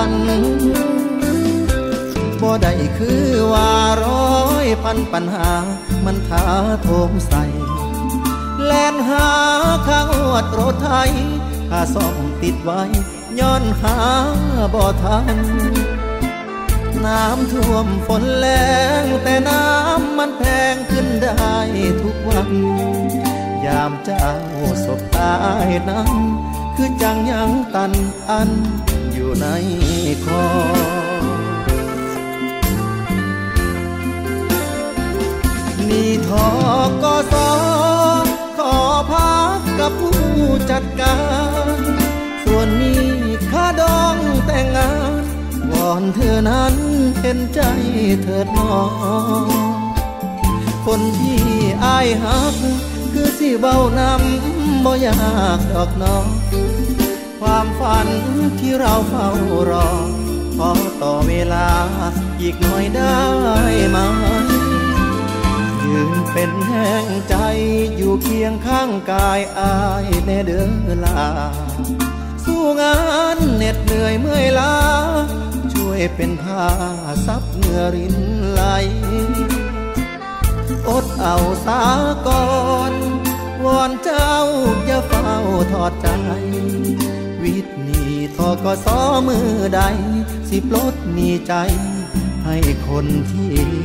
วันบ่ได้คือว่าร้อยพันปัญหา มันท้าโถมใส่แล่นหาข้างอวดรถไทยข้าซ่อมติดไว้ ย้อนหาบ่ทัน น้ำท่วมฝนแรงแต่น้ำมันแพงขึ้นได้ทุกวัน ยามเจ้าศพตายนั้นคือจังยังตันอัน อยู่ในคอนีทอกสขอพักกับผู้จัดการ ส่วนนี้ค่าดองแต่งงานวอนเธอนั้นเห็นใจเถิดน้องคนที่อายหัก คือสิเบานำบ่อยากดอกน้อง ความฝันที่เราเฝ้ารอ ขอต่อเวลาอีกหน่อยได้ไหมยืนเป็นแห่งใจอยู่เคียงข้างกายอายแน่เดินลา สู้งานเหน็ดเหนื่อยเมื่อยล้า ช่วยเป็นผ้าซับเงื่อรินไหล อดเอาสาก่อนวอนเจ้าอย่าเฝ้าทอดใจ อก็ซ้อมือใด สิปลดมีใจ ให้คนที่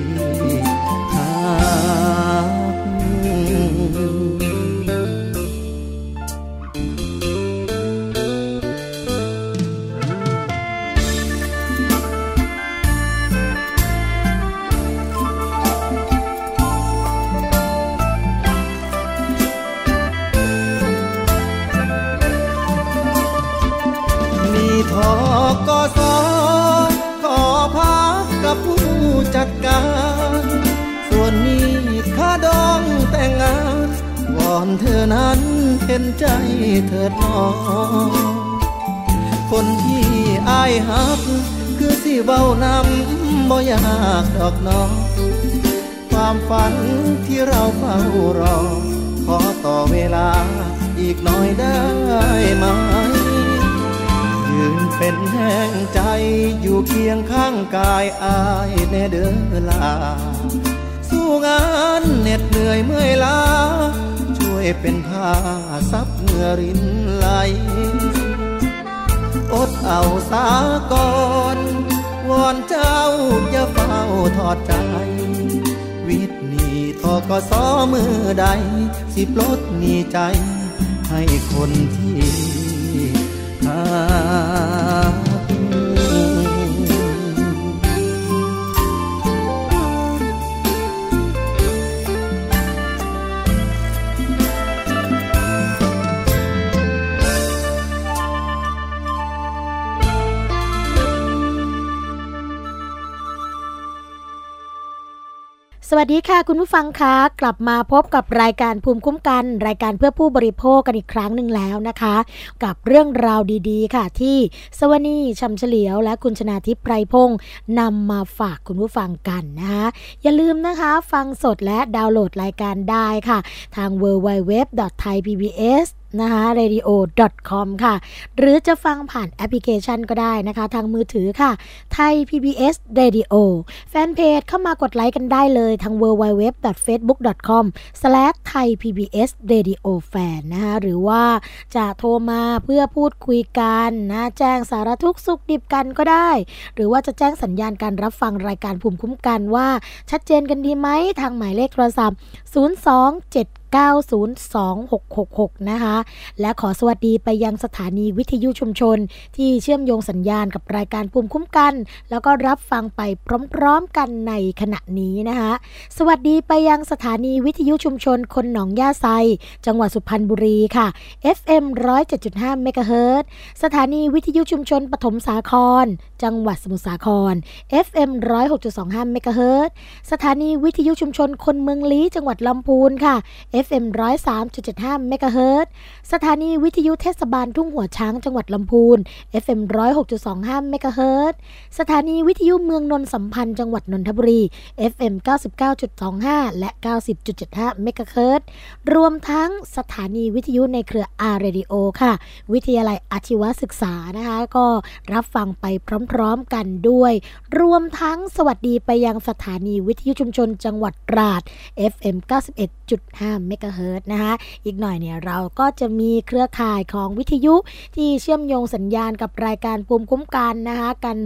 เธอนั้นเห็นใจเถิดน้องคนที่อายหัก คือสิเบานำบ่อยากดอกน้องความฝันที่เราเฝ้ารอ ขอต่อเวลาอีกหน่อยได้ไหม ยืนเป็นแห่งใจอยู่เคียงข้างกายอายแน่เดินลา สู้งานเหน็ดเหนื่อยเมื่อยล้า ยเป็นผ้าซับเงื่อรินไหล อดเอาสาก่อนวอนเจ้าอย่าเฝ้าทอดใจ วิตนี้ทอก็ซ้อมือใด สิปลดมีใจ ให้คนที่ส วัสดีค่ะ คุณผู้ฟังคะกลับมาพบกับรายการภูมิคุ้มกัน รายการเพื่อผู้บริโภคกันอีกครั้งหนึ่งแล้วนะคะ กับเรื่องราวดีๆ ค่ะ ที่สวนีชัมเฉลียว และคุณชนาทิพย์ไพรพงศ์นำมาฝากคุณผู้ฟังกันนะคะอย่าลืมนะคะ ฟังสดและดาวน์โหลดรายการได้ค่ะ ทาง w w w t h a i PBS นะคะ radio com ค่ะ หรือจะฟังผ่านแอปพลิเคชันก็ได้นะคะ ทางมือถือค่ะ ไทย PBS Radio แฟนเพจเข้ามากดไลค์กันได้เลยทาง www.facebook.com/thaipbsradiofan นะคะ หรือว่าจะโทรมาเพื่อพูดคุยกันนะ แจ้งสารทุกสุขดิบกันก็ได้ หรือว่าจะแจ้งสัญญาณการรับฟังรายการภูมิคุ้มกันว่า ชัดเจนกันดีไหมทางหมายเลขโทรศัพท์ 027 902-666 นะคะ และขอสวัสดีไปยังสถานีวิทยุชุมชน ที่เชื่อมโยงสัญญาณกับรายการภูมิคุ้มกัน แล้วก็รับฟังไปพร้อมๆกันในขณะนี้นะคะ สวัสดีไปยังสถานีวิทยุชุมชนคนหนองย่าไซ จังหวัดสุพรรณบุรีค่ะ FM 107.5เมกะเฮิรตสถานีวิทยุชุมชนปฐมสาครจังหวัดสมุทรสาคร FM 106.25เมกะเฮิรตสถานีวิทยุชุมชนคนเมืองลี้จังหวัดลำพูนค่ะ FM 103.75เมกะเฮิรตสถานีวิทยุเทศบาลทุ่งหัวช้างจังหวัดลำพูน FM 106.25เมกะเฮิรตสถานีวิทยุเมืองนนสัมพันธ์จังหวัดนนทบุรี FM 99.25 และ 90.75เมกะเฮิรตรวมทั้งสถานีวิทยุในเครือ R Radio ค่ะ วิทยาลัยอาชีวศึกษานะคะ ก็รับฟังไปพร้อมๆกันด้วย รวมทั้งสวัสดีไปยังสถานีวิทยุชุมชนจังหวัดตราด FM 91.5เมกะเฮิรตนะคะอีกหน่อยเนี่ยเราก็จะมีเครือข่ายของวิทยุที่เชื่อมโยงสัญญาณกับรายการภูมิคุ้มกันนะคะกัน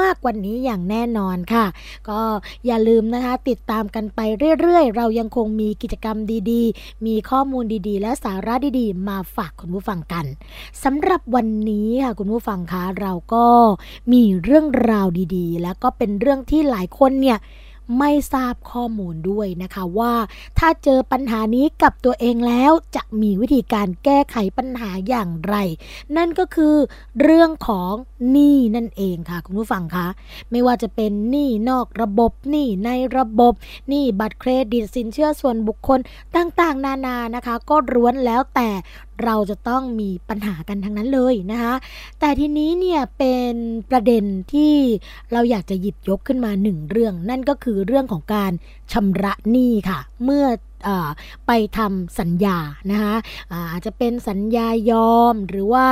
มากกว่านี้อย่างแน่นอนค่ะ ก็อย่าลืมนะคะ ติดตามกันไปเรื่อยๆ เรายังคงมีกิจกรรมดีๆ มีข้อมูลดีๆ และสาระดีๆ มาฝากคุณผู้ฟังกันสำหรับวันนี้ค่ะคุณผู้ฟังคะเราก็มีเรื่องราวดีๆ แล้วก็เป็นเรื่องที่หลายคนเนี่ย ไม่ทราบข้อมูลด้วยนะคะว่า ถ้าเจอปัญหานี้กับตัวเองแล้วจะมีวิธีการแก้ไขปัญหาอย่างไร นั่นก็คือเรื่องของหนี้นั่นเองค่ะ คุณผู้ฟังคะไม่ว่าจะเป็นหนี้นอกระบบหนี้ในระบบหนี้บัตรเครดิตสินเชื่อส่วนบุคคลต่างๆ นานานะคะ ก็ร้วนแล้วแต่ เราจะต้องมีปัญหากันทั้งนั้นเลยนะคะแต่ทีนี้เนี่ยเป็นประเด็นที่เราอยากจะหยิบยกขึ้นมาหนึ่งเรื่อง นั่นก็คือเรื่องของการชำระหนี้ค่ะ เมื่อ ไปทำสัญญานะคะอาจจะเป็นสัญญายอมหรือว่า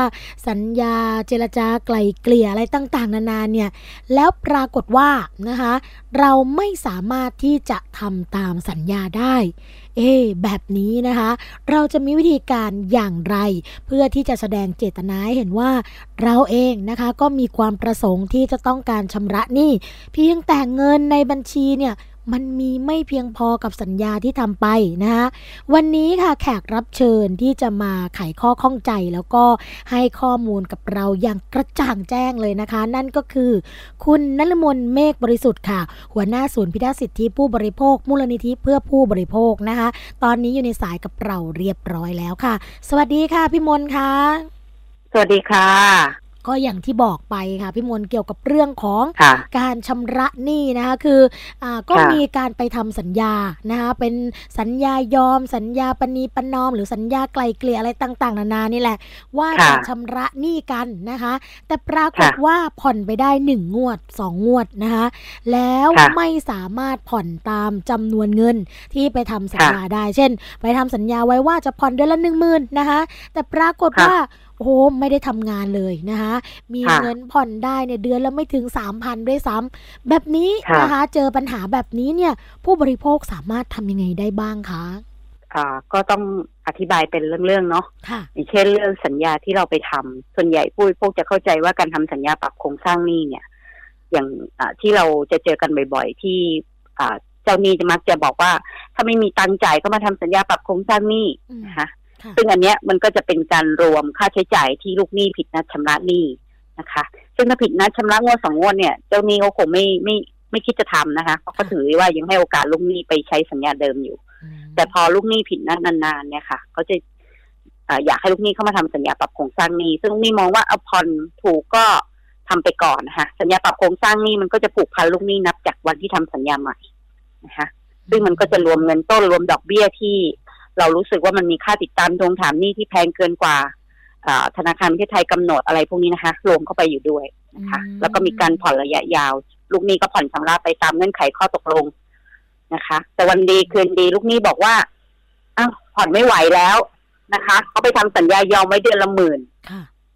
สัญญาเจรจาไกลเกลี่ยอะไรต่างๆ นานาเนี่ยแล้วปรากฏว่านะคะเราไม่สามารถที่จะทำตามสัญญาได้ เอ๊แบบนี้นะคะ เราจะมีวิธีการอย่างไร เพื่อที่จะแสดงเจตนาหเห็นว่าเราเองนะคะก็มีความประสงค์ที่จะต้องการชำระหนี้เพียงแต่เงินในบัญชีเนี่ย มันมีไม่เพียงพอกับสัญญาที่ทำไปนะคะวันนี้ค่ะแขกรับเชิญที่จะมาไขข้อข้องใจแล้วก็ให้ข้อมูลกับเราอย่างกระจ่างแจ้งเลยนะคะ นั่นก็คือ คุณนลมนเมฆบริสุทธิ์ค่ะ หัวหน้าศูนย์พิทักษ์สิทธิผู้บริโภค มูลนิธิเพื่อผู้บริโภคนะคะ ตอนนี้อยู่ในสายกับเราเรียบร้อยแล้วค่ะ สวัสดีค่ะพี่มนค่ะ สวัสดีค่ะ ก็อย่างที่บอกไปค่ะพี่มนเกี่ยวกับเรื่องของการชำระหนี้นะคะคืออก็มีการไปทำสัญญานะคะเป็นสัญญายอม สัญญาปณีปนอม หรือสัญญาไกลเกลี่ยอะไรต่าง ๆ นานานี่แหละ ว่าจะชำระหนี้กันนะคะ แต่ปรากฏว่าผ่อนไปได้หนึ่งงวดสองงวดนะคะแล้วไม่สามารถผ่อนตามจำนวนเงินที่ไปทำสัญญาได้ เช่น ไปทำสัญญาไว้ว่าจะผ่อนเดือนละหนึ่งหมื่นนะคะแต่ปรากฏว่า โอ้ไม่ได้ทำงานเลยนะคะมีเงินผ่อนได้เนี่ยเดือนละไม่ถึงสามพันด้วยซ้ำแบบนี้นะคะ เจอปัญหาแบบนี้เนี่ย ผู้บริโภคสามารถทำยังไงได้บ้างคะอ่าก็ต้องอธิบายเป็นเรื่องๆเนาะอย่างเช่นเรื่องสัญญาที่เราไปทำส่วนใหญ่ผู้บริโภคจะเข้าใจว่าการทำสัญญาปรับโครงสร้างหนี้เนี่ย อย่างที่เราจะเจอกันบ่อย ๆ ที่เจ้าหนี้จะมักจะบอกว่า ถ้าไม่มีตังจ่ายก็มาทำสัญญาปรับโครงสร้างหนี้นะคะ ซึ่งอันเนี้ยมันก็จะเป็นการรวมค่าใช้จ่ายที่ลูกหนี้ผิดนัดชำระหนี้นะคะ ซึ่งถ้าผิดนัดชำระงวดสองงวดเนี่ยเจ้าหนี้เขาคงไม่ไม่ไม่คิดจะทำนะคะเพราะเขาถือว่ายังให้โอกาสลูกหนี้ไปใช้สัญญาเดิมอยู่ แต่พอลูกหนี้ผิดนัดนานๆเนี่ยค่ะเขาจะอยากให้ลูกหนี้เข้ามาทำสัญญาปรับโครงสร้างหนี้ ซึ่งลูกหนี้มองว่าเอาผ่อนถูกก็ทำไปก่อนนะคะสัญญาปรับโครงสร้างหนี้มันก็จะผูกพันลูกหนี้นับจากวันที่ทำสัญญาใหม่นะคะซึ่งมันก็จะรวมเงินต้นรวมดอกเบี้ยที่ เรารู้สึกว่ามันมีค่าติดตามทวงถามหนี้ที่แพงเกินกว่าธนาคารประเทศไทยกำหนดอะไรพวกนี้นะคะรวมเข้าไปอยู่ด้วยนะคะแล้วก็มีการผ่อนระยะยาว ลูกหนี้ก็ผ่อนชำระไปตามเงื่อนไขข้อตกลงนะคะ แต่วันดีคืนดีลูกหนี้บอกว่าอ้าวผ่อนไม่ไหวแล้วนะคะเขาไปทำสัญญายอมไว้เดือนละหมื่น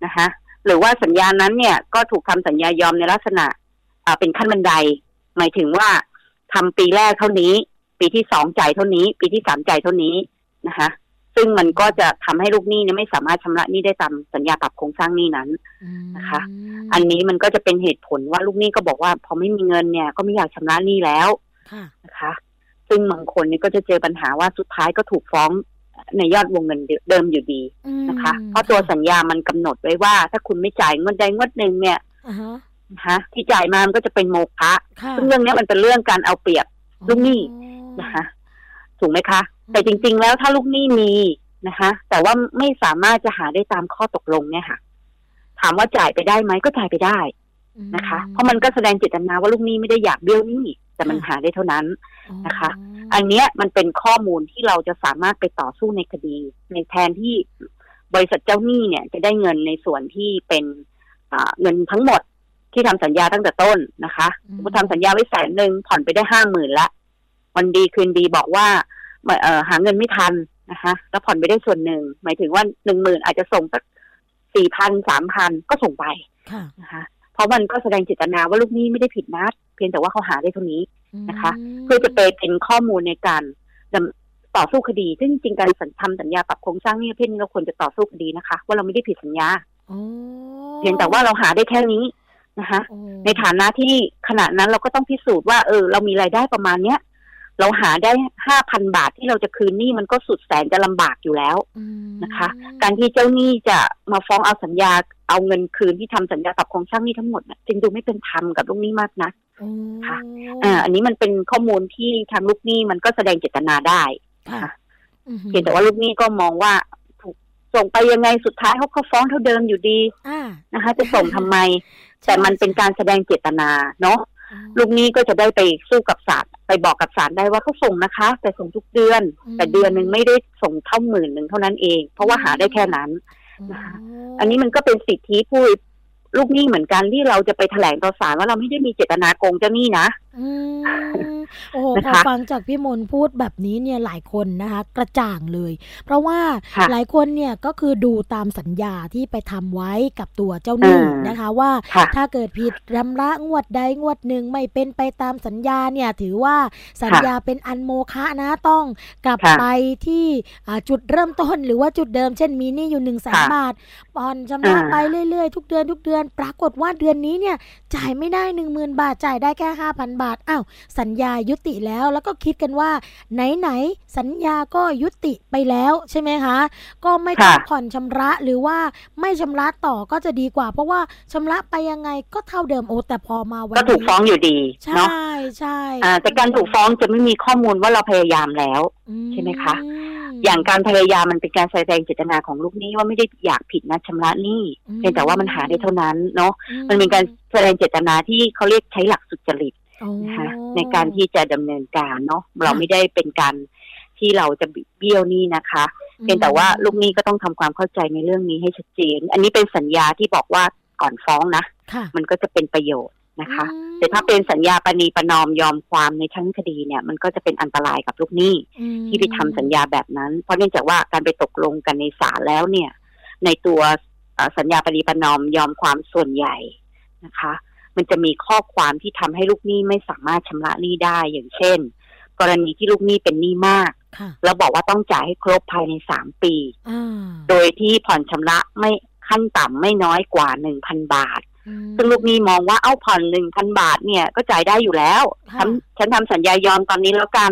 นะคะ หรือว่าสัญญานั้นเนี่ยก็ถูกทำสัญญายอมในลักษณะเป็นขั้นบันได หมายถึงว่าทำปีแรกเท่านี้ ปีที่สองจ่ายเท่านี้ ปีที่สามจ่ายเท่านี้ นะคะ ซึ่งมันก็จะทำให้ลูกหนี้เนี่ยไม่สามารถชำระหนี้ได้ตามสัญญาปรับโครงสร้างหนี้นั้นนะคะ อันนี้มันก็จะเป็นเหตุผลว่าลูกหนี้ก็บอกว่า พอไม่มีเงินเนี่ยก็ไม่อยากชำระหนี้แล้วนะคะ ซึ่งบางคนเนี่ยก็จะเจอปัญหาว่าสุดท้ายก็ถูกฟ้องในยอดวงเงินเดิมอยู่ดีนะคะ เพราะตัวสัญญามันกำหนดไว้ว่า ถ้าคุณไม่จ่ายเงินใดเงินหนึ่งเนี่ยนะคะที่จ่ายมามันก็จะเป็นโมฆะซึ่งเรื่องนี้มันเป็นเรื่องการเอาเปรียบลูกหนี้นะคะ ถูกไหมคะ แต่จริง ๆ แล้วถ้าลูกหนี้มีนะคะ แต่ว่าไม่สามารถจะหาได้ตามข้อตกลงเนี่ยค่ะ ถามว่าจ่ายไปได้ไหมก็จ่ายไปได้นะคะ เพราะมันก็แสดงเจตนาว่าลูกหนี้ไม่ได้อยากเบี้ยวหนี้แต่มันหาได้เท่านั้นนะคะ อันเนี้ยมันเป็นข้อมูลที่เราจะสามารถไปต่อสู้ในคดี ในแทนที่บริษัทเจ้าหนี้เนี่ย จะได้เงินในส่วนที่เป็นเงินทั้งหมดที่ทำสัญญาตั้งแต่ต้นนะคะสมมติทำสัญญาไว้แสนหนึ่งผ่อนไปได้ห้าหมื่นละวันดีคืนดีบอกว่าเออ หาเงินไม่ทันนะคะแล้วผ่อนไปได้ส่วนหนึ่ง หมายถึงว่าหนึ่งหมื่นอาจจะส่งสักสี่พันสามพันก็ส่งไปนะคะเพราะมันก็แสดงเจตนาว่าลูกหนี้ไม่ได้ผิดนัด เพียงแต่ว่าเขาหาได้เท่านี้นะคะ เพื่อจะไปเป็นข้อมูลในการต่อสู้คดี ซึ่งจริงการทำสัญญาปรับโครงสร้างนี่เพื่อนเราควรจะต่อสู้คดีนะคะ ว่าเราไม่ได้ผิดสัญญาเพียงแต่ว่าเราหาได้แค่นี้นะคะ ในฐานะที่ขณะนั้นเราก็ต้องพิสูจน์ว่า เออ เรามีรายได้ประมาณเนี้ย เราหาได้ห้าพันบาทที่เราจะคืนหนี้มันก็สุดแสนจะลำบากอยู่แล้วนะคะ การที่เจ้าหนี้จะมาฟ้องเอาสัญญาเอาเงินคืนที่ทำสัญญาปรับโครงสร้างนี้ทั้งหมดเนี่ยจึงดูไม่เป็นธรรมกับลูกหนี้มากนะค่ะอ่าอันนี้มันเป็นข้อมูลที่ทางลูกหนี้มันก็แสดงเจตนาได้ค่ะเพียงแต่ว่าลูกหนี้ก็มองว่าถูกส่งไปยังไงสุดท้ายเขาก็ฟ้องเท่าเดิมอยู่ดีนะคะ จะส่งทำไม แต่มันเป็นการแสดงเจตนาเนาะ ลูกหนี้ก็จะได้ไปสู้กับศาลไปบอกกับศาลได้ว่าเขาส่งนะคะ แต่ส่งทุกเดือน แต่เดือนหนึ่งไม่ได้ส่งเท่าหมื่นหนึ่งเท่านั้นเอง เพราะว่าหาได้แค่นั้นนะคะอันนี้มันก็เป็นสิทธิผู้ลูกหนี้เหมือนกันที่เราจะไปแถลงต่อศาลว่าเราไม่ได้มีเจตนาโกงเจ้าหนี้นะโอ้โหพอฟังจากพี่มนพูดแบบนี้เนี่ยหลายคนนะคะ กระจ่างเลย เพราะว่าหลายคนเนี่ยก็คือดูตามสัญญาที่ไปทำไว้กับตัวเจ้าหนี้นะคะ ว่าถ้าเกิดผิดรำละงวดใดงวดหนึ่งไม่เป็นไปตามสัญญาเนี่ย ถือว่าสัญญาเป็นอันโมฆะนะต้องกลับไปที่จุดเริ่มต้นหรือว่าจุดเดิมเช่นมีนี่อยู่หนึ่งแสนบาทผ่อนชำระไปเรื่อยๆ ทุกเดือนทุกเดือน ปรากฏว่าเดือนนี้เนี่ยจ่ายไม่ได้หนึ่งหมื่นบาทจ่ายได้แค่ห้าพันบาทอ้าวสัญญายุติแล้วแล้วก็คิดกันว่าไหนๆสัญญาก็ยุติไปแล้วใช่ไหมคะ ก็ไม่ต้องผ่อนชำระหรือว่าไม่ชำระต่อก็จะดีกว่า เพราะว่าชำระไปยังไงก็เท่าเดิมโอ้แต่พอมาวันก็ถูกฟ้องอยู่ดีเนาะใช่ใช่แต่การถูกฟ้องจะไม่มีข้อมูลว่าเราพยายามแล้วใช่ไหมคะอย่างการพยายามมันเป็นการแสดงเจตนาของลูกหนี้ว่าไม่ได้อยากผิดนะชำระหนี้เพียงแต่ว่ามันหาได้เท่านั้นเนาะมันเป็นการแสดงเจตนาที่เขาเรียกใช้หลักสุจริต นะคะในการที่จะดำเนินการเนาะเราไม่ได้เป็นการที่เราจะเบี้ยวนี่นะคะเพียงแต่ว่าลูกหนี้ก็ต้องทำความเข้าใจในเรื่องนี้ให้ชัดเจน อันนี้เป็นสัญญาที่บอกว่าก่อนฟ้องนะ มันก็จะเป็นประโยชน์นะคะ แต่ถ้าเป็นสัญญาปณีประนอมยอมความในชั้นคดีเนี่ย มันก็จะเป็นอันตรายกับลูกหนี้ที่ไปทำสัญญาแบบนั้น เพราะเนื่องจากว่าการไปตกลงกันในศาลแล้วเนี่ย ในตัวสัญญาปณีประนอมยอมความส่วนใหญ่นะคะ มันจะมีข้อความที่ทำให้ลูกหนี้ไม่สามารถชำระหนี้ได้อย่างเช่น กรณีที่ลูกหนี้เป็นหนี้มาก แล้วบอกว่าต้องจ่ายให้ครบภายในสามปี โดยที่ผ่อนชำระไม่ขั้นต่ำไม่น้อยกว่าหนึ่งพันบาท ซึ่งลูกหนี้มองว่าเอ้าผ่อนหนึ่งพันบาทเนี่ยก็จ่ายได้อยู่แล้ว ฉันทำสัญญายอมตอนนี้แล้วกัน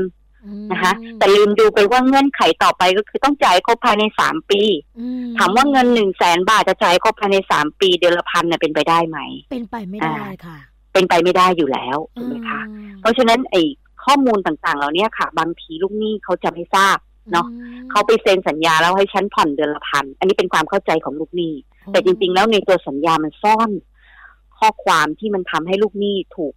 นะคะ แต่ลืมดูไปว่าเงื่อนไขต่อไปก็คือต้องจ่ายครบภายในสามปีถามว่าเงินหนึ่งแสนบาทจะจ่ายครบภายในสามปีเดือนละพันเนี่ยเป็นไปได้ไหม เป็นไปไม่ได้ค่ะ เป็นไปไม่ได้อยู่แล้วถูกไหมคะเพราะฉะนั้นไอ้ข้อมูลต่างๆ เหล่านี้ค่ะ บางทีลูกหนี้เขาจะไม่ทราบเนาะเขาไปเซ็นสัญญาแล้วให้ฉันผ่อนเดือนละพันอันนี้เป็นความเข้าใจของลูกหนี้ แต่จริง ๆ แล้วในตัวสัญญามันซ่อน ข้อความที่มันทำให้ลูกหนี้ถูก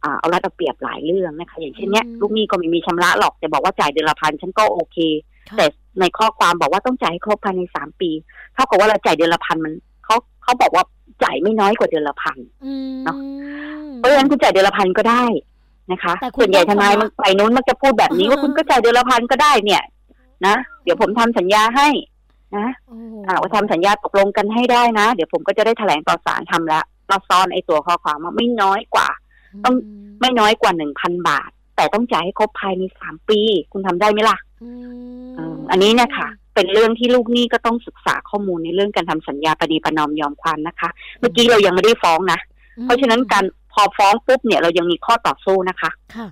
เอารัดเอาเปรียบหลายเรื่องนะคะ อย่างเช่นเนี้ยลูกหนี้ก็ไม่มีชำระหรอกแต่บอกว่าจ่ายเดือนละพันฉันก็โอเค แต่ในข้อความบอกว่าต้องจ่ายให้ครบภายในสามปีเท่ากับว่าเราจ่ายเดือนละพันมันเขาเขาบอกว่าจ่ายไม่น้อยกว่าเดือนละพันเนาะเพราะฉะนั้นคุณจ่ายเดือนละพันก็ได้นะคะส่วนใหญ่ทนายมันไปนู้นมันจะพูดแบบนี้ว่าคุณก็จ่ายเดือนละพันก็ได้เนี่ย นะเดี๋ยวผมทำสัญญาให้นะอ่าว่าทำสัญญาตกลงกันให้ได้นะ เดี๋ยวผมก็จะได้แถลงต่อศาลทำแล้วเราซ้อนไอ้ตัวข้อความว่าไม่น้อยกว่า ต้องไม่น้อยกว่าหนึ่งพันบาท แต่ต้องจ่ายให้ครบภายในสามปี คุณทำได้ไหมล่ะอันนี้เนี่ยค่ะ เป็นเรื่องที่ลูกหนี้ก็ต้องศึกษาข้อมูลในเรื่องการทำสัญญาปณีประนอมยอมความนะคะ เมื่อกี้เรายังไม่ได้ฟ้องนะ เพราะฉะนั้นการพอฟ้องปุ๊บเนี่ยเรายังมีข้อต่อสู้นะคะค่ะ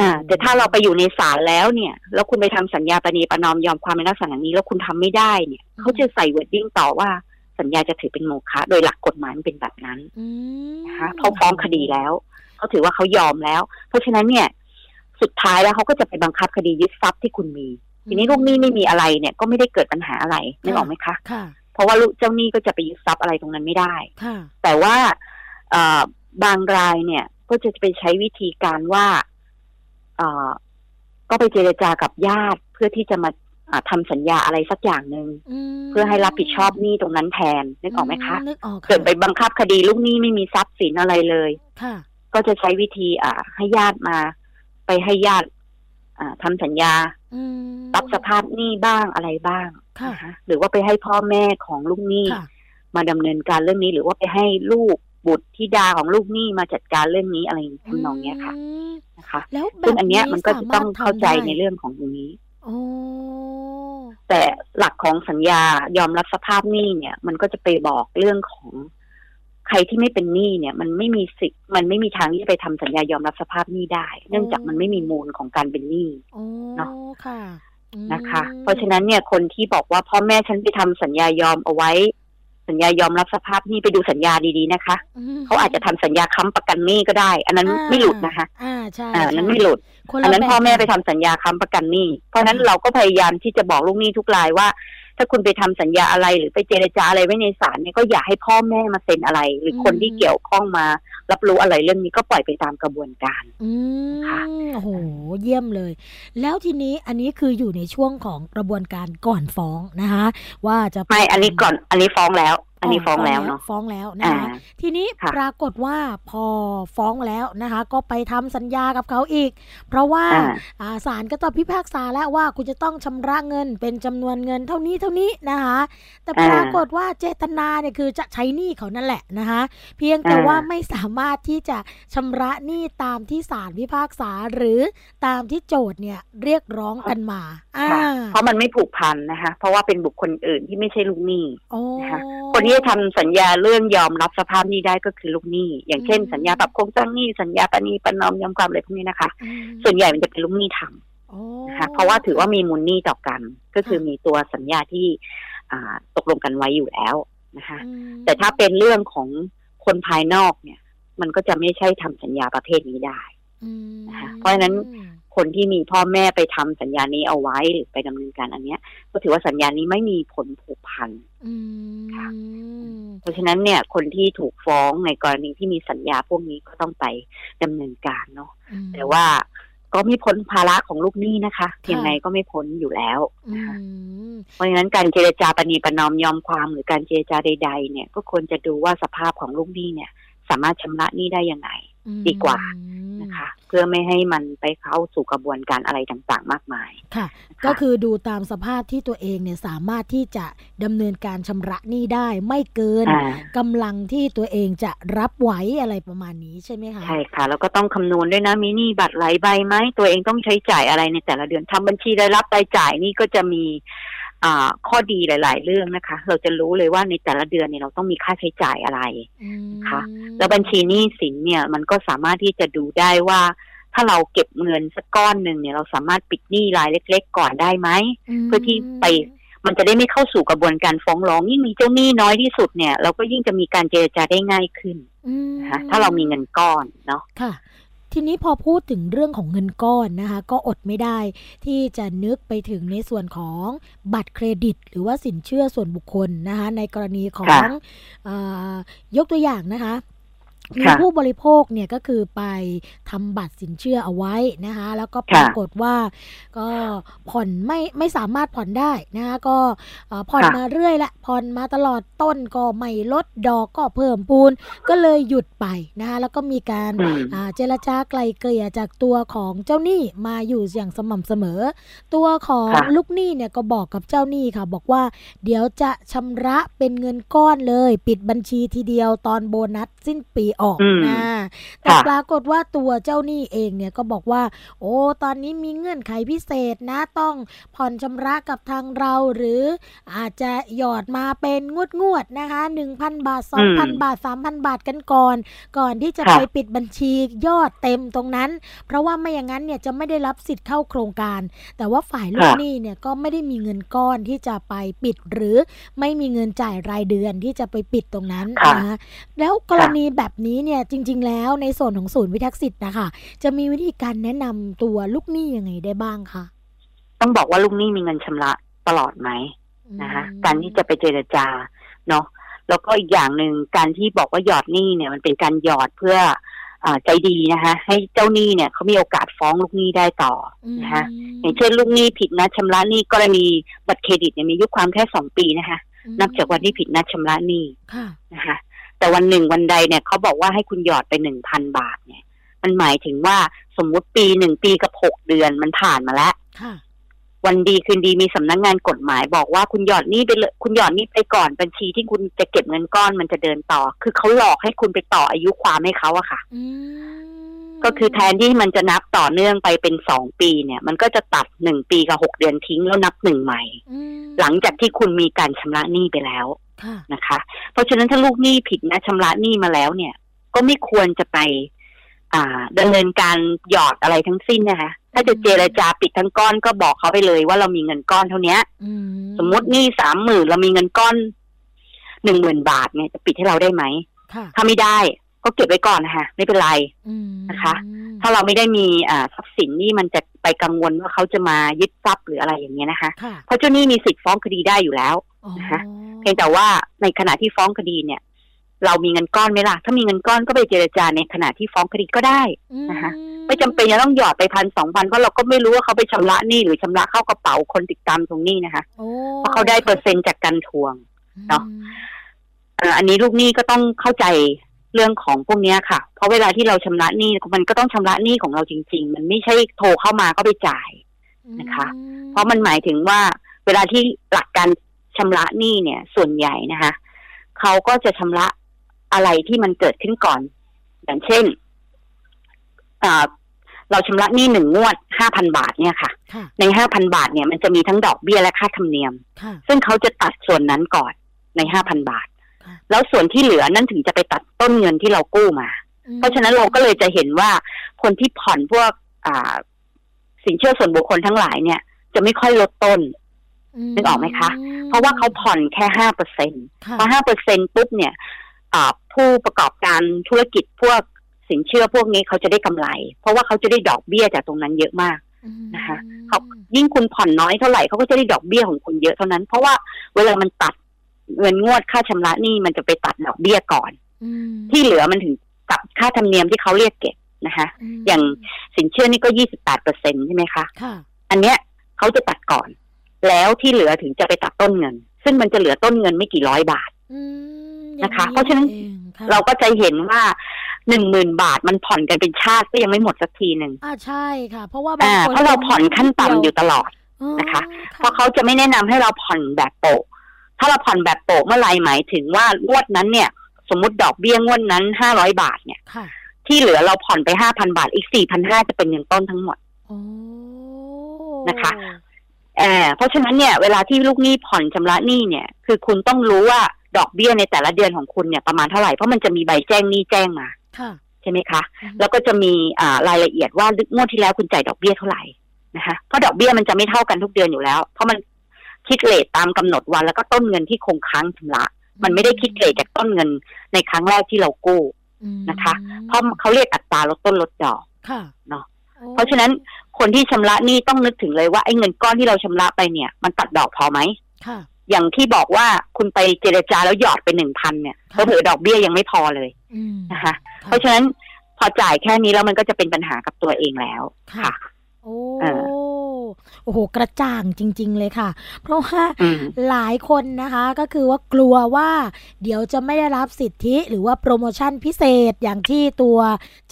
อ่าแต่ถ้าเราไปอยู่ในศาลแล้วเนี่ย แล้วคุณไปทำสัญญาประนีประนอมยอมความในลักษณะนี้แล้วคุณทำไม่ได้เนี่ย เขาจะใส่ wording ต่อว่าสัญญาจะถือเป็นโมฆะโดยหลักกฎหมายมันเป็นแบบนั้นนะคะเขาฟ้องคดีแล้ว เขาถือว่าเขายอมแล้ว เพราะฉะนั้นเนี่ย สุดท้ายแล้วเขาก็จะไปบังคับคดียึดทรัพย์ที่คุณมี ทีนี้ลูกหนี้ไม่มีอะไรเนี่ยก็ไม่ได้เกิดปัญหาอะไรนึกออกไหมคะเพราะว่าลูกเจ้าหนี้ก็จะไปยึดทรัพย์อะไรตรงนั้นไม่ได้แต่ว่าบางรายเนี่ย ก็จะไปใช้วิธีการว่าก็ไปเจรจากับญาติเพื่อที่จะมาทำสัญญาอะไรสักอย่างหนึ่งเพื่อให้รับผิดชอบหนี้ตรงนั้นแทนนึกออกไหมคะเกิดไปบังคับคดีลูกหนี้ไม่มีทรัพย์สินอะไรเลยค่ะ ก็จะใช้วิธีอ่าให้ญาติมา ไปให้ญาติ อ่าทำสัญญารับสภาพหนี้บ้างอะไรบ้างค่ะหรือว่าไปให้พ่อแม่ของลูกหนี้มาดำเนินการเรื่องนี้ หรือว่าไปให้ลูกบุตรธิดาของลูกหนี้มาจัดการเรื่องนี้อะไรทำนองเนี้ยค่ะนะคะแล้วซึ่งอันเนี้ยมันก็จะต้องเข้าใจในเรื่องของตรงนี้แต่หลักของสัญญายอมรับสภาพหนี้เนี่ย มันก็จะไปบอกเรื่องของ ใครที่ไม่เป็นหนี้เนี่ยมันไม่มีสิทธิ์มันไม่มีทางที่จะไปทำสัญญายอมรับสภาพหนี้ได้ เนื่องจากมันไม่มีมูลของการเป็นหนี้เนาะนะคะ เพราะฉะนั้นเนี่ยคนที่บอกว่าพ่อแม่ฉันไปทำสัญญายอมเอาไว้ สัญญายอมรับสภาพหนี้ไปดูสัญญาดีๆนะคะเขาอาจจะทำสัญญาค้ำประกันหนี้ก็ได้ อันนั้นไม่หลุดนะคะอ่าใช่อันนั้นไม่หลุดอันนั้นพ่อแม่ไปทำสัญญาค้ำประกันหนี้เพราะนั้นเราก็พยายามที่จะบอกลูกหนี้ทุกรายว่า ถ้าคุณไปทำสัญญาอะไรหรือไปเจรจาอะไรไว้ในศาลเนี่ยก็อย่าให้พ่อแม่มาเซ็นอะไร หรือคนที่เกี่ยวข้องมารับรู้อะไรเรื่องนี้ก็ปล่อยไปตามกระบวนการค่ะโอ้โหเยี่ยมเลย แล้วทีนี้อันนี้คืออยู่ในช่วงของกระบวนการก่อนฟ้องนะคะ ว่าจะไม่อันนี้ก่อนอันนี้ฟ้องแล้ว อันนี้ฟ้องแล้วเนาะฟ้องแล้วนะคะทีนี้ปรากฏว่าพอฟ้องแล้วนะคะ ก็ไปทำสัญญากับเขาอีก เพราะว่าศาลก็ต้องพิพากษาแล้วว่าคุณจะต้องชำระเงินเป็นจำนวนเงินเท่านี้เท่านี้นะคะ แต่ปรากฏว่าเจตนาเนี่ยคือจะใช้หนี้เขานั่นแหละนะคะ เพียงแต่ว่าไม่สามารถที่จะชำระหนี้ตามที่ศาลพิพากษาหรือตามที่โจทย์เนี่ยเรียกร้องกันมาเพราะมันไม่ผูกพันนะคะ เพราะว่าเป็นบุคคลอื่นที่ไม่ใช่ลูกหนี้นะคะคนที่ทำสัญญาเรื่องยอมรับสภาพนี้ได้ก็คือลูกหนี้ อย่างเช่น สัญญาปรับโครงสร้างหนี้สัญญาปณีประนอมยอมความอะไรพวกนี้นะคะ ส่วนใหญ่มันจะเป็นลูกหนี้ทำนะคะเพราะว่าถือว่ามีมูลหนี้ต่อกัน ก็คือมีตัวสัญญาที่ตกลงกันไว้อยู่แล้วนะคะ แต่ถ้าเป็นเรื่องของคนภายนอกเนี่ย มันก็จะไม่ใช่ทำสัญญาประเภทนี้ได้ นะคะเพราะฉะนั้นคนที่มีพ่อแม่ไปทำสัญญานี้เอาไว้หรือไปดำเนินการอันเนี้ย ก็ถือว่าสัญญานี้ไม่มีผลผูกพันค่ะเพราะฉะนั้นเนี่ย คนที่ถูกฟ้องในกรณีที่มีสัญญาพวกนี้ก็ต้องไปดำเนินการเนาะแต่ว่าก็ไม่พ้นภาระของลูกหนี้นะคะ ยังไงก็ไม่พ้นอยู่แล้วนะคะเพราะฉะนั้นการเจรจาปณีประนอมยอมความหรือการเจรจาใด ๆ เนี่ย ก็ควรจะดูว่าสภาพของลูกหนี้เนี่ย สามารถชำระหนี้ได้ยังไง ดีกว่านะคะ เพื่อไม่ให้มันไปเข้าสู่กระบวนการอะไรต่างๆ มากมายค่ะ ก็คือดูตามสภาพที่ตัวเองเนี่ยสามารถที่จะดำเนินการชำระหนี้ได้ ไม่เกินกำลังที่ตัวเองจะรับไหวอะไรประมาณนี้ใช่ไหมคะใช่ค่ะแล้วก็ต้องคำนวณด้วยนะมีหนี้บัตรหลายใบไหมตัวเองต้องใช้จ่ายอะไรในแต่ละเดือนทำบัญชีรายรับรายจ่ายนี่ก็จะมี ข้อดีหลาย ๆ เรื่องนะคะ เราจะรู้เลยว่าในแต่ละเดือนเนี่ยเราต้องมีค่าใช้จ่ายอะไรนะคะแล้วบัญชีหนี้สินเนี่ยมันก็สามารถที่จะดูได้ว่า ถ้าเราเก็บเงินสักก้อนหนึ่งเนี่ยเราสามารถปิดหนี้รายเล็ก ๆ ก่อนได้ไหมเพื่อที่ไปมันจะได้ไม่เข้าสู่กระบวนการฟ้องร้อง ยิ่งมีเจ้าหนี้น้อยที่สุดเนี่ย เราก็ยิ่งจะมีการเจรจาได้ง่ายขึ้นนะคะถ้าเรามีเงินก้อนเนาะค่ะ ทีนี้พอพูดถึงเรื่องของเงินก้อนนะคะ ก็อดไม่ได้ที่จะนึกไปถึงในส่วนของบัตรเครดิต หรือว่าสินเชื่อส่วนบุคคลนะคะในกรณีของอยกตัวอย่างนะคะ มีผู้บริโภคเนี่ยก็คือไปทำบัตรสินเชื่อเอาไว้นะคะแล้วก็ปรากฏว่าก็ผ่อนไม่ไม่สามารถผ่อนได้นะคะก็ผ่อนมาเรื่อยละผ่อนมาตลอดต้นก็ไม่ลดดอกก็เพิ่มปูนก็เลยหยุดไปนะคะแล้วก็มีการเจรจาไกลเกลี่ยจากตัวของเจ้าหนี้มาอยู่อย่างสม่ำเสมอ ตัวของลูกหนี้เนี่ยก็บอกกับเจ้าหนี้ค่ะ บอกว่าเดี๋ยวจะชำระเป็นเงินก้อนเลย ปิดบัญชีทีเดียวตอนโบนัสสิ้นปีออกนะแต่ปรากฏว่าตัวเจ้าหนี้เองเนี่ยก็บอกว่า โอ้ตอนนี้มีเงื่อนไขพิเศษนะต้องผ่อนชำระกับทางเราหรืออาจจะหยอดมาเป็นงวดงวดนะคะหนึ่งพันบาทสองพันบาทสามพันบาทกันก่อน ก่อนที่จะไปปิดบัญชียอดเต็มตรงนั้น เพราะว่าไม่อย่างนั้นเนี่ยจะไม่ได้รับสิทธิ์เข้าโครงการ แต่ว่าฝ่ายลูกหนี้เนี่ยก็ไม่ได้มีเงินก้อนที่จะไปปิดหรือไม่มีเงินจ่ายรายเดือนที่จะไปปิดตรงนั้นนะแล้วกรณีแบบนี้เนี่ยจริง ๆ แล้วในส่วนของศูนย์วิทักษ์สิทธิ์นะคะจะมีวิธีการแนะนำตัวลูกหนี้ยังไงได้บ้างคะต้องบอกว่าลูกหนี้มีเงินชำระตลอดไหมนะคะการที่จะไปเจรจาเนาะแล้วก็อีกอย่างหนึ่งการที่บอกว่าหยอดหนี้เนี่ยมันเป็นการหยอดเพื่ออใจดีนะคะ ให้เจ้าหนี้เนี่ยเขามีโอกาสฟ้องลูกหนี้ได้ต่อนะคะอย่างเช่นลูกหนี้ผิดนัดชำระหนี้กรณีบัตรเครดิตเนี่ยมียุคความแค่สองปีนะคะ นับจากวันที่ผิดนัดชำระหนี้นะคะ แต่วันหนึ่งวันใดเนี่ยเขาบอกว่าให้คุณหยอดไปหนึ่งพันบาทเนี่ย มันหมายถึงว่าสมมุติปีหนึ่งปีกับหกเดือนมันผ่านมาแล้ววันดีคืนดีมีสำนักงงานกฎหมายบอกว่าคุณหยอดนี่ไปเลยคุณหยอดนี่ไปก่อนบัญชีที่คุณจะเก็บเงินก้อนมันจะเดินต่อ คือเขาหลอกให้คุณไปต่ออายุความให้เขาอะค่ะก็คือแทนที่มันจะนับต่อเนื่องไปเป็นสองปีเนี่ย มันก็จะตัดหนึ่งปีกับหกเดือนทิ้งแล้วนับหนึ่งใหม่ หลังจากที่คุณมีการชำระหนี้ไปแล้ว นะคะ เพราะฉะนั้นถ้าลูกหนี้ผิดนะชำระหนี้มาแล้วเนี่ย ก็ไม่ควรจะไป อ่าดำเนินการหยอดอะไรทั้งสิ้นนะคะ ถ้าจะเจรจาปิดทั้งก้อนก็บอกเขาไปเลยว่าเรามีเงินก้อนเท่านี้สมมตินี่สามหมื่นเรามีเงินก้อนหนึ่งหมื่นบาทเนี่ยจะปิดให้เราได้ไหมถ้าไม่ได้ก็เก็บไว้ก่อนนะคะไม่เป็นไรนะคะ ถ้าเราไม่ได้มีอ่าทรัพย์สินนี่มันจะไปกังวลว่าเขาจะมายึดทรัพย์หรืออะไรอย่างเงี้ยนะคะ เพราะเจ้าหนี้มีสิทธิ์ฟ้องคดีได้อยู่แล้ว นะคะเพียงแต่ว่าในขณะที่ฟ้องคดีเนี่ย เรามีเงินก้อนไหมล่ะ ถ้ามีเงินก้อนก็ไปเจรจาในขณะที่ฟ้องคดีก็ได้นะคะไม่จำเป็นจะต้องหยอดไปพันสองพันเพราะเราก็ไม่รู้ว่าเขาไปชำระหนี้หรือชำระเข้ากระเป๋าคนติดตามตรงนี้นะคะเพราะเขาได้เปอร์เซ็นต์จากการทวงเนาะอันนี้ลูกหนี้ก็ต้องเข้าใจเรื่องของพวกนี้ค่ะ เพราะเวลาที่เราชำระหนี้มันก็ต้องชำระหนี้ของเราจริง ๆ มันไม่ใช่โทรเข้ามาก็ไปจ่ายนะคะ เพราะมันหมายถึงว่าเวลาที่หลักการ ชำระหนี้เนี่ย ส่วนใหญ่นะคะเขาก็จะชำระอะไรที่มันเกิดขึ้นก่อน อย่างเช่นเราชำระหนี้หนึ่งงวดห้าพันบาทเนี่ยค่ะ ในห้าพันบาทเนี่ยมันจะมีทั้งดอกเบี้ยและค่าธรรมเนียม ซึ่งเขาจะตัดส่วนนั้นก่อนในห้าพันบาท แล้วส่วนที่เหลือนั่นถึงจะไปตัดต้นเงินที่เรากู้มา เพราะฉะนั้นเราก็เลยจะเห็นว่าคนที่ผ่อนพวกอ่าสินเชื่อส่วนบุคคลทั้งหลายเนี่ย จะไม่ค่อยลดต้น นึกออกไหมคะ เพราะว่าเขาผ่อนแค่ห้าเปอร์เซ็นพอห้าเปอร์เซ็นปุ๊บเนี่ยผู้ประกอบการธุรกิจพวกสินเชื่อพวกนี้เขาจะได้กำไร เพราะว่าเขาจะได้ดอกเบี้ยจากตรงนั้นเยอะมากนะคะเขายิ่งคุณผ่อนน้อยเท่าไหร่เขาก็จะได้ดอกเบี้ยของคุณเยอะเท่านั้น เพราะว่าเวลามันตัดเงินงวดค่าชำระหนี้มันจะไปตัดดอกเบี้ยก่อนที่เหลือมันถึงกับค่าธรรมเนียมที่เขาเรียกเก็บนะคะอย่างสินเชื่อนี่ก็ยี่สิบแปดเปอร์เซ็นใช่ไหมคะ อันเนี้ยเขาจะตัดก่อน แล้วที่เหลือถึงจะไปตัดต้นเงิน ซึ่งมันจะเหลือต้นเงินไม่กี่ร้อยบาทนะคะ เพราะฉะนั้นเราก็จะเห็นว่าหนึ่งหมื่นบาทมันผ่อนกันเป็นชาติก็ยังไม่หมดสักทีหนึ่งอ่าใช่ค่ะ เพราะว่าอ่าเพราะเราผ่อนขั้นต่ำอยู่ตลอดนะคะ เพราะเขาจะไม่แนะนำให้เราผ่อนแบบโปะถ้าเราผ่อนแบบโปะเมื่อไรหมายถึงว่างวดนั้นเนี่ย สมมติดอกเบี้ยงวดนั้นห้าร้อยบาทเนี่ยที่เหลือเราผ่อนไปห้าพันบาทอีกสี่พันห้าจะเป็นเงินต้นทั้งหมดนะคะ เออเพราะฉะนั้นเนี่ยเวลาที่ลูกหนี้ผ่อนชำระหนี้เนี่ยคือคุณต้องรู้ว่าดอกเบี้ยในแต่ละเดือนของคุณเนี่ยประมาณเท่าไหร่เพราะมันจะมีใบแจ้งหนี้แจ้งมาใช่ไหมคะ แล้วก็จะมีอ่ารายละเอียดว่างวดที่แล้วคุณจ่ายดอกเบี้ยเท่าไหร่นะคะเพราะดอกเบี้ยมันจะไม่เท่ากันทุกเดือนอยู่แล้ว เพราะมันคิดเลทตามกำหนดวันแล้วก็ต้นเงินที่คงค้างชำระ มันไม่ได้คิดเลทจากต้นเงินในครั้งแรกที่เรากู้นะคะ เพราะเขาเรียกอัตราลดต้นลดดอกเนาะเพราะฉะนั้น คนที่ชำระนี่ต้องนึกถึงเลยว่าไอ้เงินก้อนที่เราชำระไปเนี่ย มันตัดดอกพอไหมอย่างที่บอกว่าคุณไปเจรจาแล้วหยอดไปหนึ่งพันเนี่ยเผื่อดอกเบี้ยยังไม่พอเลยนะคะ เพราะฉะนั้นพอจ่ายแค่นี้แล้วมันก็จะเป็นปัญหากับตัวเองแล้วค่ะโอ้ โอ้โหกระจ่างจริง ๆ เลยค่ะ เพราะว่าหลายคนนะคะก็คือว่ากลัวว่า เดี๋ยวจะไม่ได้รับสิทธิหรือว่าโปรโมชั่นพิเศษอย่างที่ตัว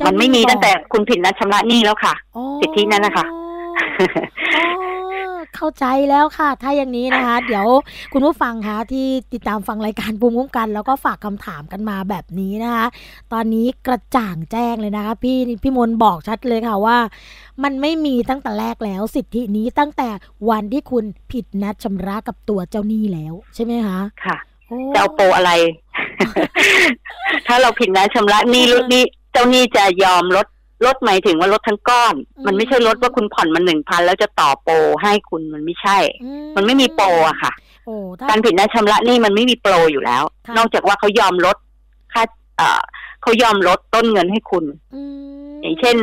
มันไม่มีตั้งแต่คุณผิดนัดชำระหนี้แล้วค่ะ สิทธินั้นนะคะ เข้าใจแล้วค่ะ ถ้าอย่างนี้นะคะ เดี๋ยวคุณผู้ฟังคะที่ติดตามฟังรายการปูมคุ้มกัน แล้วก็ฝากคำถามกันมาแบบนี้นะคะ ตอนนี้กระจ่างแจ้งเลยนะคะ พี่พี่มนบอกชัดเลยค่ะว่า มันไม่มีตั้งแต่แรกแล้วสิทธินี้ตั้งแต่วันที่คุณผิดนัดชำระกับตัวเจ้าหนี้แล้ว ใช่ไหมคะค่ะจะเอาโปรอะไร ถ้าเราผิดนัดชำระหนี้ลดนี้เจ้าหนี้จะยอมลด ลดหมายถึงว่าลดทั้งก้อน มันไม่ใช่ลดว่าคุณผ่อนมาหนึ่งพันแล้วจะต่อโปรให้คุณมันไม่ใช่ มันไม่มีโปรอะค่ะการผิดนัดชำระนี่มันไม่มีโปรอยู่แล้ว นอกจากว่าเขายอมลดค่าเขายอมลดต้นเงินให้คุณอย่างเช่น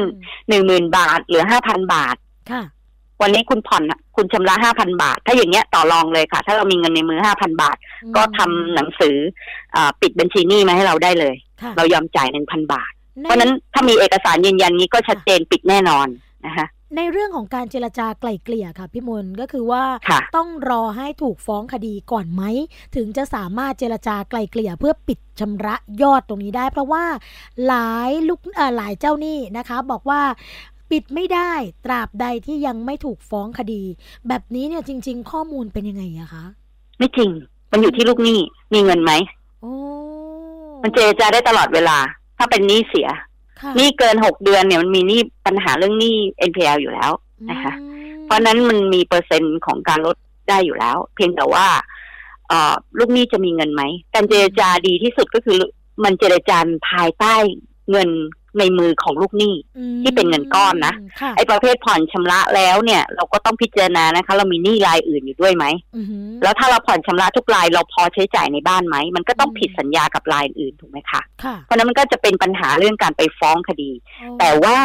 หนึ่งหมื่นบาทเหลือห้าพันบาทวันนี้คุณผ่อนคุณชำระห้าพันบาท ถ้าอย่างเงี้ยต่อรองเลยค่ะ ถ้าเรามีเงินในมือห้าพันบาท ก็ทำหนังสืออปิดบัญชีหนี้มาให้เราได้เลย เรายอมจ่ายหนึ่งพันบาท เพราะนั้นถ้ามีเอกสารยืนยันนี้ก็ชัดเจนปิดแน่นอนนะคะในเรื่องของการเจรจาไกล่เกลี่ยค่ะพี่มนก็คือว่าต้องรอให้ถูกฟ้องคดีก่อนไหม ถึงจะสามารถเจรจาไกล่เกลี่ยเพื่อปิดชำระยอดตรงนี้ได้ เพราะว่าหลายลูกหลายเจ้าหนี้นะคะ บอกว่าปิดไม่ได้ตราบใดที่ยังไม่ถูกฟ้องคดี แบบนี้เนี่ยจริง ๆ ข้อมูลเป็นยังไงอะคะไม่จริง มันอยู่ที่ลูกหนี้มีเงินไหมมันเจรจาได้ตลอดเวลา ถ้าเป็นหนี้เสียหนี้เกินหกเดือนเนี่ยมันมีหนี้ปัญหาเรื่องหนี้ NPL อยู่แล้วนะคะ เพราะนั้นมันมีเปอร์เซ็นต์ของการลดได้อยู่แล้ว เพียงแต่ว่าเออลูกหนี้จะมีเงินไหม การเจรจาดีที่สุดก็คือมันเจรจาภายใต้เงิน ในมือของลูกหนี้ที่เป็นเงินก้อนนะไอ้ประเภทผ่อนชำระแล้วเนี่ย เราก็ต้องพิจารณานะคะ เรามีหนี้รายอื่นอยู่ด้วยไหมแล้วถ้าเราผ่อนชำระทุกรายเราพอใช้จ่ายในบ้านไหมมันก็ต้องผิดสัญญากับรายอื่นถูกไหมคะเพราะนั้นมันก็จะเป็นปัญหาเรื่องการไปฟ้องคดี แต่ว่า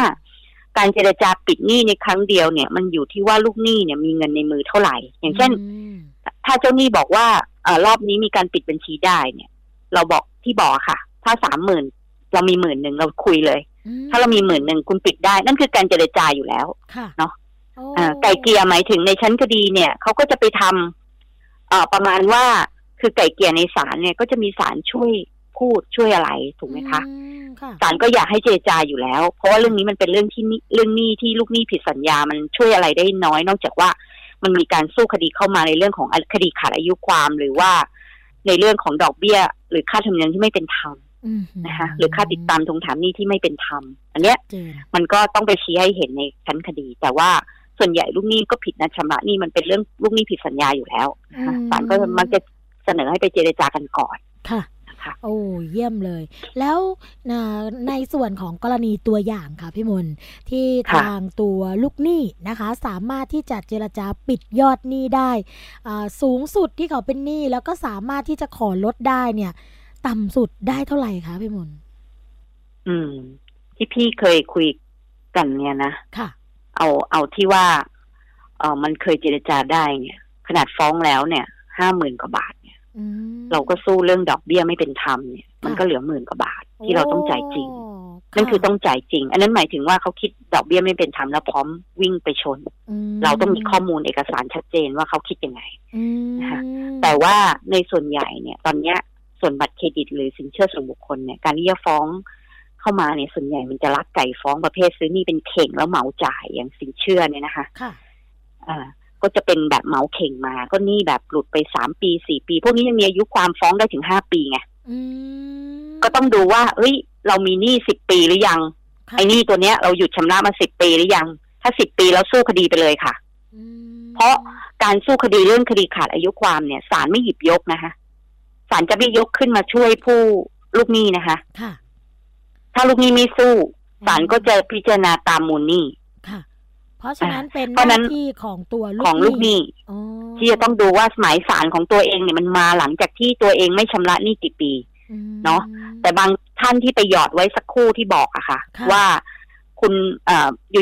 การเจรจาปิดหนี้ในครั้งเดียวเนี่ย มันอยู่ที่ว่าลูกหนี้เนี่ยมีเงินในมือเท่าไหร่ อย่างเช่น ถ้าเจ้าหนี้บอกว่าอรอบนี้มีการปิดบัญชีได้เนี่ย เราบอกที่บอกค่ะ ถ้าสามหมื่น เรามีหมื่นหนึ่งเราคุยเลย ถ้าเรามีหมื่นหนึ่งคุณปิดได้ นั่นคือการเจรจาอยู่แล้วเนาะไก่เกียร์หมายถึงในชั้นคดีเนี่ยเขาก็จะไปทำเอ่อประมาณว่าคือไก่เกียร์ในศาลเนี่ยก็จะมีศาลช่วยพูดช่วยอะไรถูกไหมคะศาลก็อยากให้เจรจาอยู่แล้ว เพราะว่าเรื่องนี้มันเป็นเรื่องที่เรื่องหนี้ที่ลูกหนี้ผิดสัญญามันช่วยอะไรได้น้อย นอกจากว่ามันมีการสู้คดีเข้ามาในเรื่องของคดีขาดอายุความหรือว่า ในเรื่องของดอกเบี้ย หรือค่าธรรมเนียมที่ไม่เป็นธรรม นะคะหรือค่าติดตามทวงถามหนี้ที่ไม่เป็นธรรม อันเนี้ย มันก็ต้องไปชี้ให้เห็นในชั้นคดี แต่ว่าส่วนใหญ่ลูกหนี้ก็ผิดนะชำระหนี้มันเป็นเรื่องลูกหนี้ผิดสัญญาอยู่แล้วศาลก็มักจะเสนอให้ไปเจรจากันก่อนค่ะโอ้เยี่ยมเลย แล้วในส่วนของกรณีตัวอย่างค่ะพี่มนที่ทางตัวลูกหนี้นะคะ สามารถที่จะเจรจาปิดยอดหนี้ได้ สูงสุดที่เขาเป็นหนี้แล้วก็สามารถที่จะขอลดได้เนี่ย ต่ำสุดได้เท่าไหร่คะพี่มนอืม ที่พี่เคยคุยกันเนี่ยนะค่ะ เอาเอาที่ว่า เออมันเคยเจรจาได้เนี่ย ขนาดฟ้องแล้วเนี่ยห้าหมื่นกว่าบาทเนี่ยเราก็สู้เรื่องดอกเบี้ยไม่เป็นธรรมเนี่ย มันก็เหลือหมื่นกว่าบาท ที่เราต้องจ่ายจริงนั่นคือต้องจ่ายจริง อันนั้นหมายถึงว่าเขาคิดดอกเบี้ยไม่เป็นธรรมแล้วพร้อมวิ่งไปชน เราต้องมีข้อมูลเอกสารชัดเจนว่าเขาคิดยังไงนะคะแต่ว่าในส่วนใหญ่เนี่ย ตอนเนี้ย ส่วนบัตรเครดิตหรือสินเชื่อส่วนบุคคลเนี่ยการที่จะฟ้องเข้ามาเนี่ยส่วนใหญ่มันจะรักไก่ฟ้องประเภทซื้อนี่เป็นเข่งแล้วเหมาจ่ายอย่างสินเชื่อเนี่ยนะคะค่ะอ่าก็จะเป็นแบบเหมาเข่งมา ก็นี่แบบหลุดไปสามปีสี่ปี พวกนี้ยังมีอายุความฟ้องได้ถึงห้าปีไงก็ต้องดูว่าเฮ้ย เรามีหนี้สิบปีหรือยัง ไอ้นี่ตัวเนี้ย เราหยุดชำระมาสิบปีหรือยัง ถ้าสิบปีแล้วสู้คดีไปเลยค่ะเพราะการสู้คดีเรื่องคดีขาดอายุความเนี่ยศาลไม่หยิบยกนะคะศาลจะไม่ยกขึ้นมาช่วยผู้ลูกหนี้นะคะ ค่ะ ถ้าลูกหนี้ไม่สู้ศาลก็จะพิจารณาตามมูลหนี้ค่ะ เพราะฉะนั้นเป็นหน้าที่ของตัวลูกของลูกหนี้ที่จะต้องดูว่าหมายสารของตัวเองเนี่ยมันมาหลังจากที่ตัวเองไม่ชำระหนี้กี่ปีเนาะแต่บางท่านที่ไปหยอดไว้สักครู่ที่บอกอะค่ะ ว่าคุณอ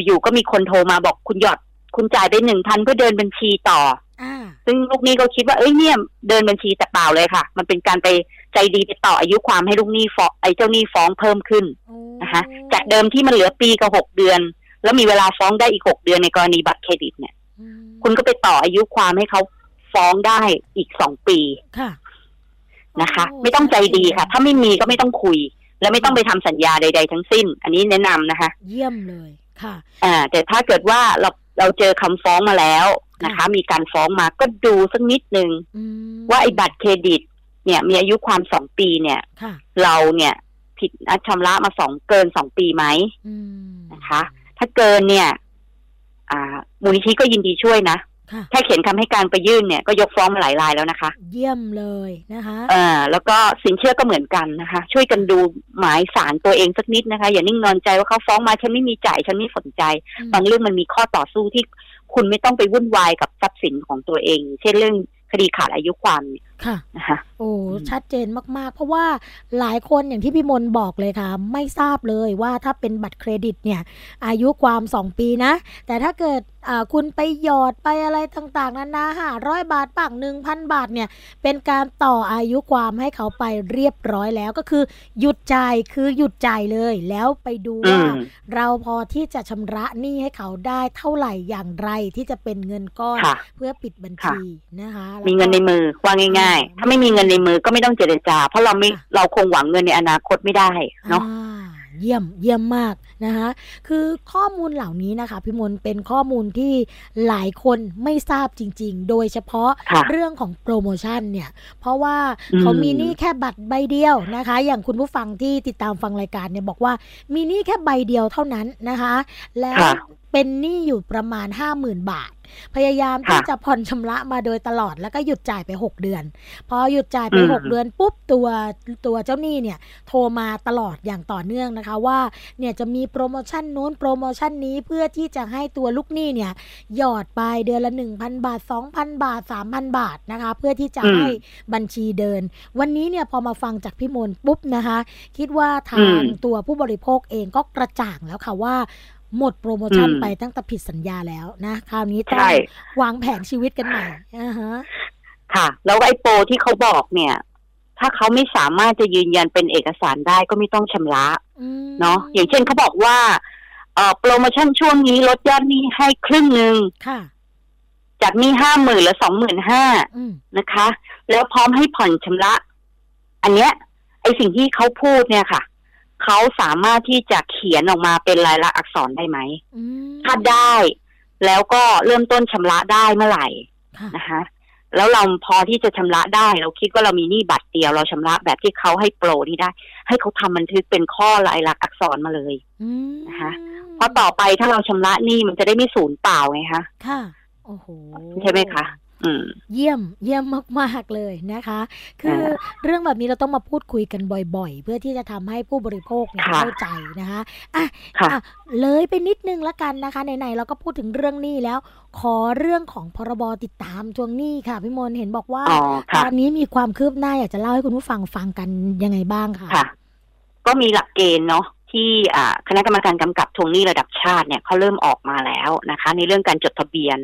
อยู่ๆก็มีคนโทรมาบอกคุณหยอด คุณจ่ายไปหนึ่งพันเพื่อเดินบัญชีต่อ ซึ่งลูกหนี้ก็คิดว่าเอ้ยเนี่ยเดินบัญชีแต่เปล่าเลยค่ะ มันเป็นการไปใจดีไปต่ออายุความให้ลูกหนี้ฟ้องไอ้เจ้าหนี้ฟ้องเพิ่มขึ้นนะคะ จากเดิมที่มันเหลือปีกับหกเดือน แล้วมีเวลาฟ้องได้อีกหกเดือนในกรณีบัตรเครดิตเนี่ย คุณก็ไปต่ออายุความให้เขาฟ้องได้อีกสองปีนะคะ ไม่ต้องใจดีค่ะ ถ้าไม่มีก็ไม่ต้องคุย แล้วไม่ต้องไปทำสัญญาใด ๆ ทั้งสิ้น อันนี้แนะนำนะคะ เยี่ยมเลยค่ะ อ่า แต่ถ้าเกิดว่าเราเราเจอคำฟ้องมาแล้ว นะคะ มีการฟ้องมาก็ดูสักนิดนึงว่าไอ้บัตรเครดิต เนี่ย มีอายุความสองปีเนี่ยเราเนี่ยผิดนัดชำระมาสองเกินสองปีไหมนะคะ ถ้าเกินเนี่ย อ่า มูลนิธิก็ยินดีช่วยนะแค่เขียนคำให้การไปยื่นเนี่ยก็ยกฟ้องมาหลายรายแล้วนะคะ เยี่ยมเลยนะคะอ่าแล้วก็สินเชื่อก็เหมือนกันนะคะ ช่วยกันดูหมายสารตัวเองสักนิดนะคะ อย่านิ่งนอนใจว่าเขาฟ้องมาฉันไม่มีจ่ายฉันไม่สนใจ บางเรื่องมันมีข้อต่อสู้ที่ คุณไม่ต้องไปวุ่นวายกับทรัพย์สินของตัวเอง เช่นเรื่องคดีขาดอายุความ ค่ะนะคะโอ้ชัดเจนมาก ๆ เพราะว่าหลายคนอย่างที่พี่มนบอกเลยค่ะ ไม่ทราบเลยว่าถ้าเป็นบัตรเครดิตเนี่ย อายุความ 2 ปีนะ แต่ถ้าเกิดคุณไปหยอดไปอะไรต่าง ๆนานาห้าร้อยบาทปังหนึ่งพันบาทเนี่ย เป็นการต่ออายุความให้เขาไปเรียบร้อยแล้วก็คือหยุดจ่ายคือหยุดจ่ายเลย แล้วไปดูว่าเราพอที่จะชำระหนี้ให้เขาได้เท่าไหร่อย่างไรที่จะเป็นเงินก้อนเพื่อปิดบัญชีนะคะ มีเงินในมือว่าง่ายๆ ถ้าไม่มีเงินในมือก็ไม่ต้องเจรจา เพราะเราไม่เราคงหวังเงินในอนาคตไม่ได้เนาะเยี่ยมเยี่ยมมากนะคะคือข้อมูลเหล่านี้นะคะพี่มนเป็นข้อมูลที่หลายคนไม่ทราบจริง ๆ โดยเฉพาะเรื่องของโปรโมชั่นเนี่ย เพราะว่าเขามีนี่แค่บัตรใบเดียวนะคะ อย่างคุณผู้ฟังที่ติดตามฟังรายการเนี่ยบอกว่ามีนี่แค่ใบเดียวเท่านั้นนะคะ แล้ว เป็นหนี้อยู่ประมาณ 50,000 บาท พยายามที่จะผ่อนชำระมาโดยตลอดแล้วก็หยุดจ่ายไป 6 เดือน พอหยุดจ่ายไป 6 เดือนปุ๊บตัวตัวเจ้าหนี้เนี่ย โทรมาตลอดอย่างต่อเนื่องนะคะว่าเนี่ยจะมีโปรโมชั่นนู้นโปรโมชั่นนี้เพื่อที่จะให้ตัวลูกหนี้เนี่ย หยอดไปเดือนละ 1,000 บาท 2,000 บาท 3,000 บาทนะคะ เพื่อที่จะให้บัญชีเดิน วันนี้เนี่ยพอมาฟังจากพี่มนปุ๊บนะคะ คิดว่าทางตัวผู้บริโภคเองก็กระจ่างแล้วค่ะว่า หมดโปรโมชั่นไปตั้งแต่ผิดสัญญาแล้วนะคราวนี้ต้องวางแผนชีวิตกันใหม่อ่าฮะค่ะ แล้วไอ้โปรที่เขาบอกเนี่ย ถ้าเขาไม่สามารถจะยืนยันเป็นเอกสารได้ก็ไม่ต้องชำระเนาะอย่างเช่นเขาบอกว่าเอ่อโปรโมชั่นช่วงนี้ลดยอดนี้ให้ครึ่งหนึ่งจากนี้ห้าหมื่นหรือสองหมื่นห้านะคะ แล้วพร้อมให้ผ่อนชำระ อันเนี้ยไอสิ่งที่เขาพูดเนี่ยค่ะ เขาสามารถที่จะเขียนออกมาเป็นลายลักษณ์อักษรได้ไหมถ้าได้แล้วก็เริ่มต้นชำระได้เมื่อไหร่นะคะแล้วเราพอที่จะชำระได้ เราคิดว่าเรามีหนี้บัตรเดียว เราชำระแบบที่เขาให้โปรนี่ได้ ให้เขาทำบันทึกเป็นข้อลายลักษณ์อักษรมาเลยนะคะเพราะต่อไปถ้าเราชำระหนี้มันจะได้ไม่สูญเปล่าไงคะค่ะโอ้โหใช่ไหมคะ เยี่ยมเยี่ยมมากๆเลยนะคะ คือเรื่องแบบนี้เราต้องมาพูดคุยกันบ่อยๆ เพื่อที่จะทำให้ผู้บริโภคเข้าใจนะคะอะเลยไปนิดนึงละกันนะคะไหนๆเราก็พูดถึงเรื่องนี้แล้ว ขอเรื่องของพรบติดตามทวงหนี้ค่ะพี่มนเห็นบอกว่าตอนนี้มีความคืบหน้าอยากจะเล่าให้คุณผู้ฟังฟังกันยังไงบ้างค่ะค่ะ ก็มีหลักเกณฑ์เนาะที่คณะกรรมการกำกับทวงหนี้ระดับชาติเนี่ยเขาเริ่มออกมาแล้วนะคะ ในเรื่องการจดทะเบียน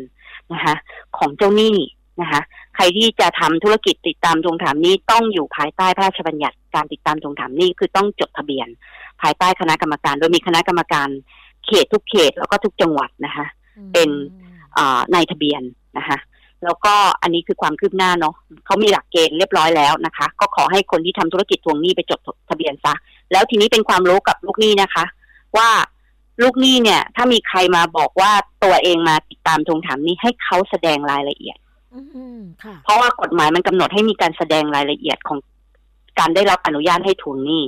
นะคะของเจ้าหนี้นะคะใครที่จะทำธุรกิจติดตามทวงถามนี้ต้องอยู่ภายใต้พระราชบัญญัติการติดตามทวงถามนี้คือต้องจดทะเบียน ภายใต้คณะกรรมการ โดยมีคณะกรรมการเขตทุกเขตแล้วก็ทุกจังหวัดนะคะเป็นในทะเบียนนะคะแล้วก็อันนี้คือความคืบหน้าเนาะเขามีหลักเกณฑ์เรียบร้อยแล้วนะคะ ก็ขอให้คนที่ทำธุรกิจทวงหนี้ไปจดทะเบียนซะแล้วทีนี้เป็นความรู้กับลูกหนี้นะคะ ว่า ลูกหนี้เนี่ย ถ้ามีใครมาบอกว่าตัวเองมาติดตามทวงถามนี้ให้เขาแสดงรายละเอียดเพราะว่ากฎหมายมันกำหนดให้มีการแสดงรายละเอียดของการได้รับอนุญาตให้ทวงหนี้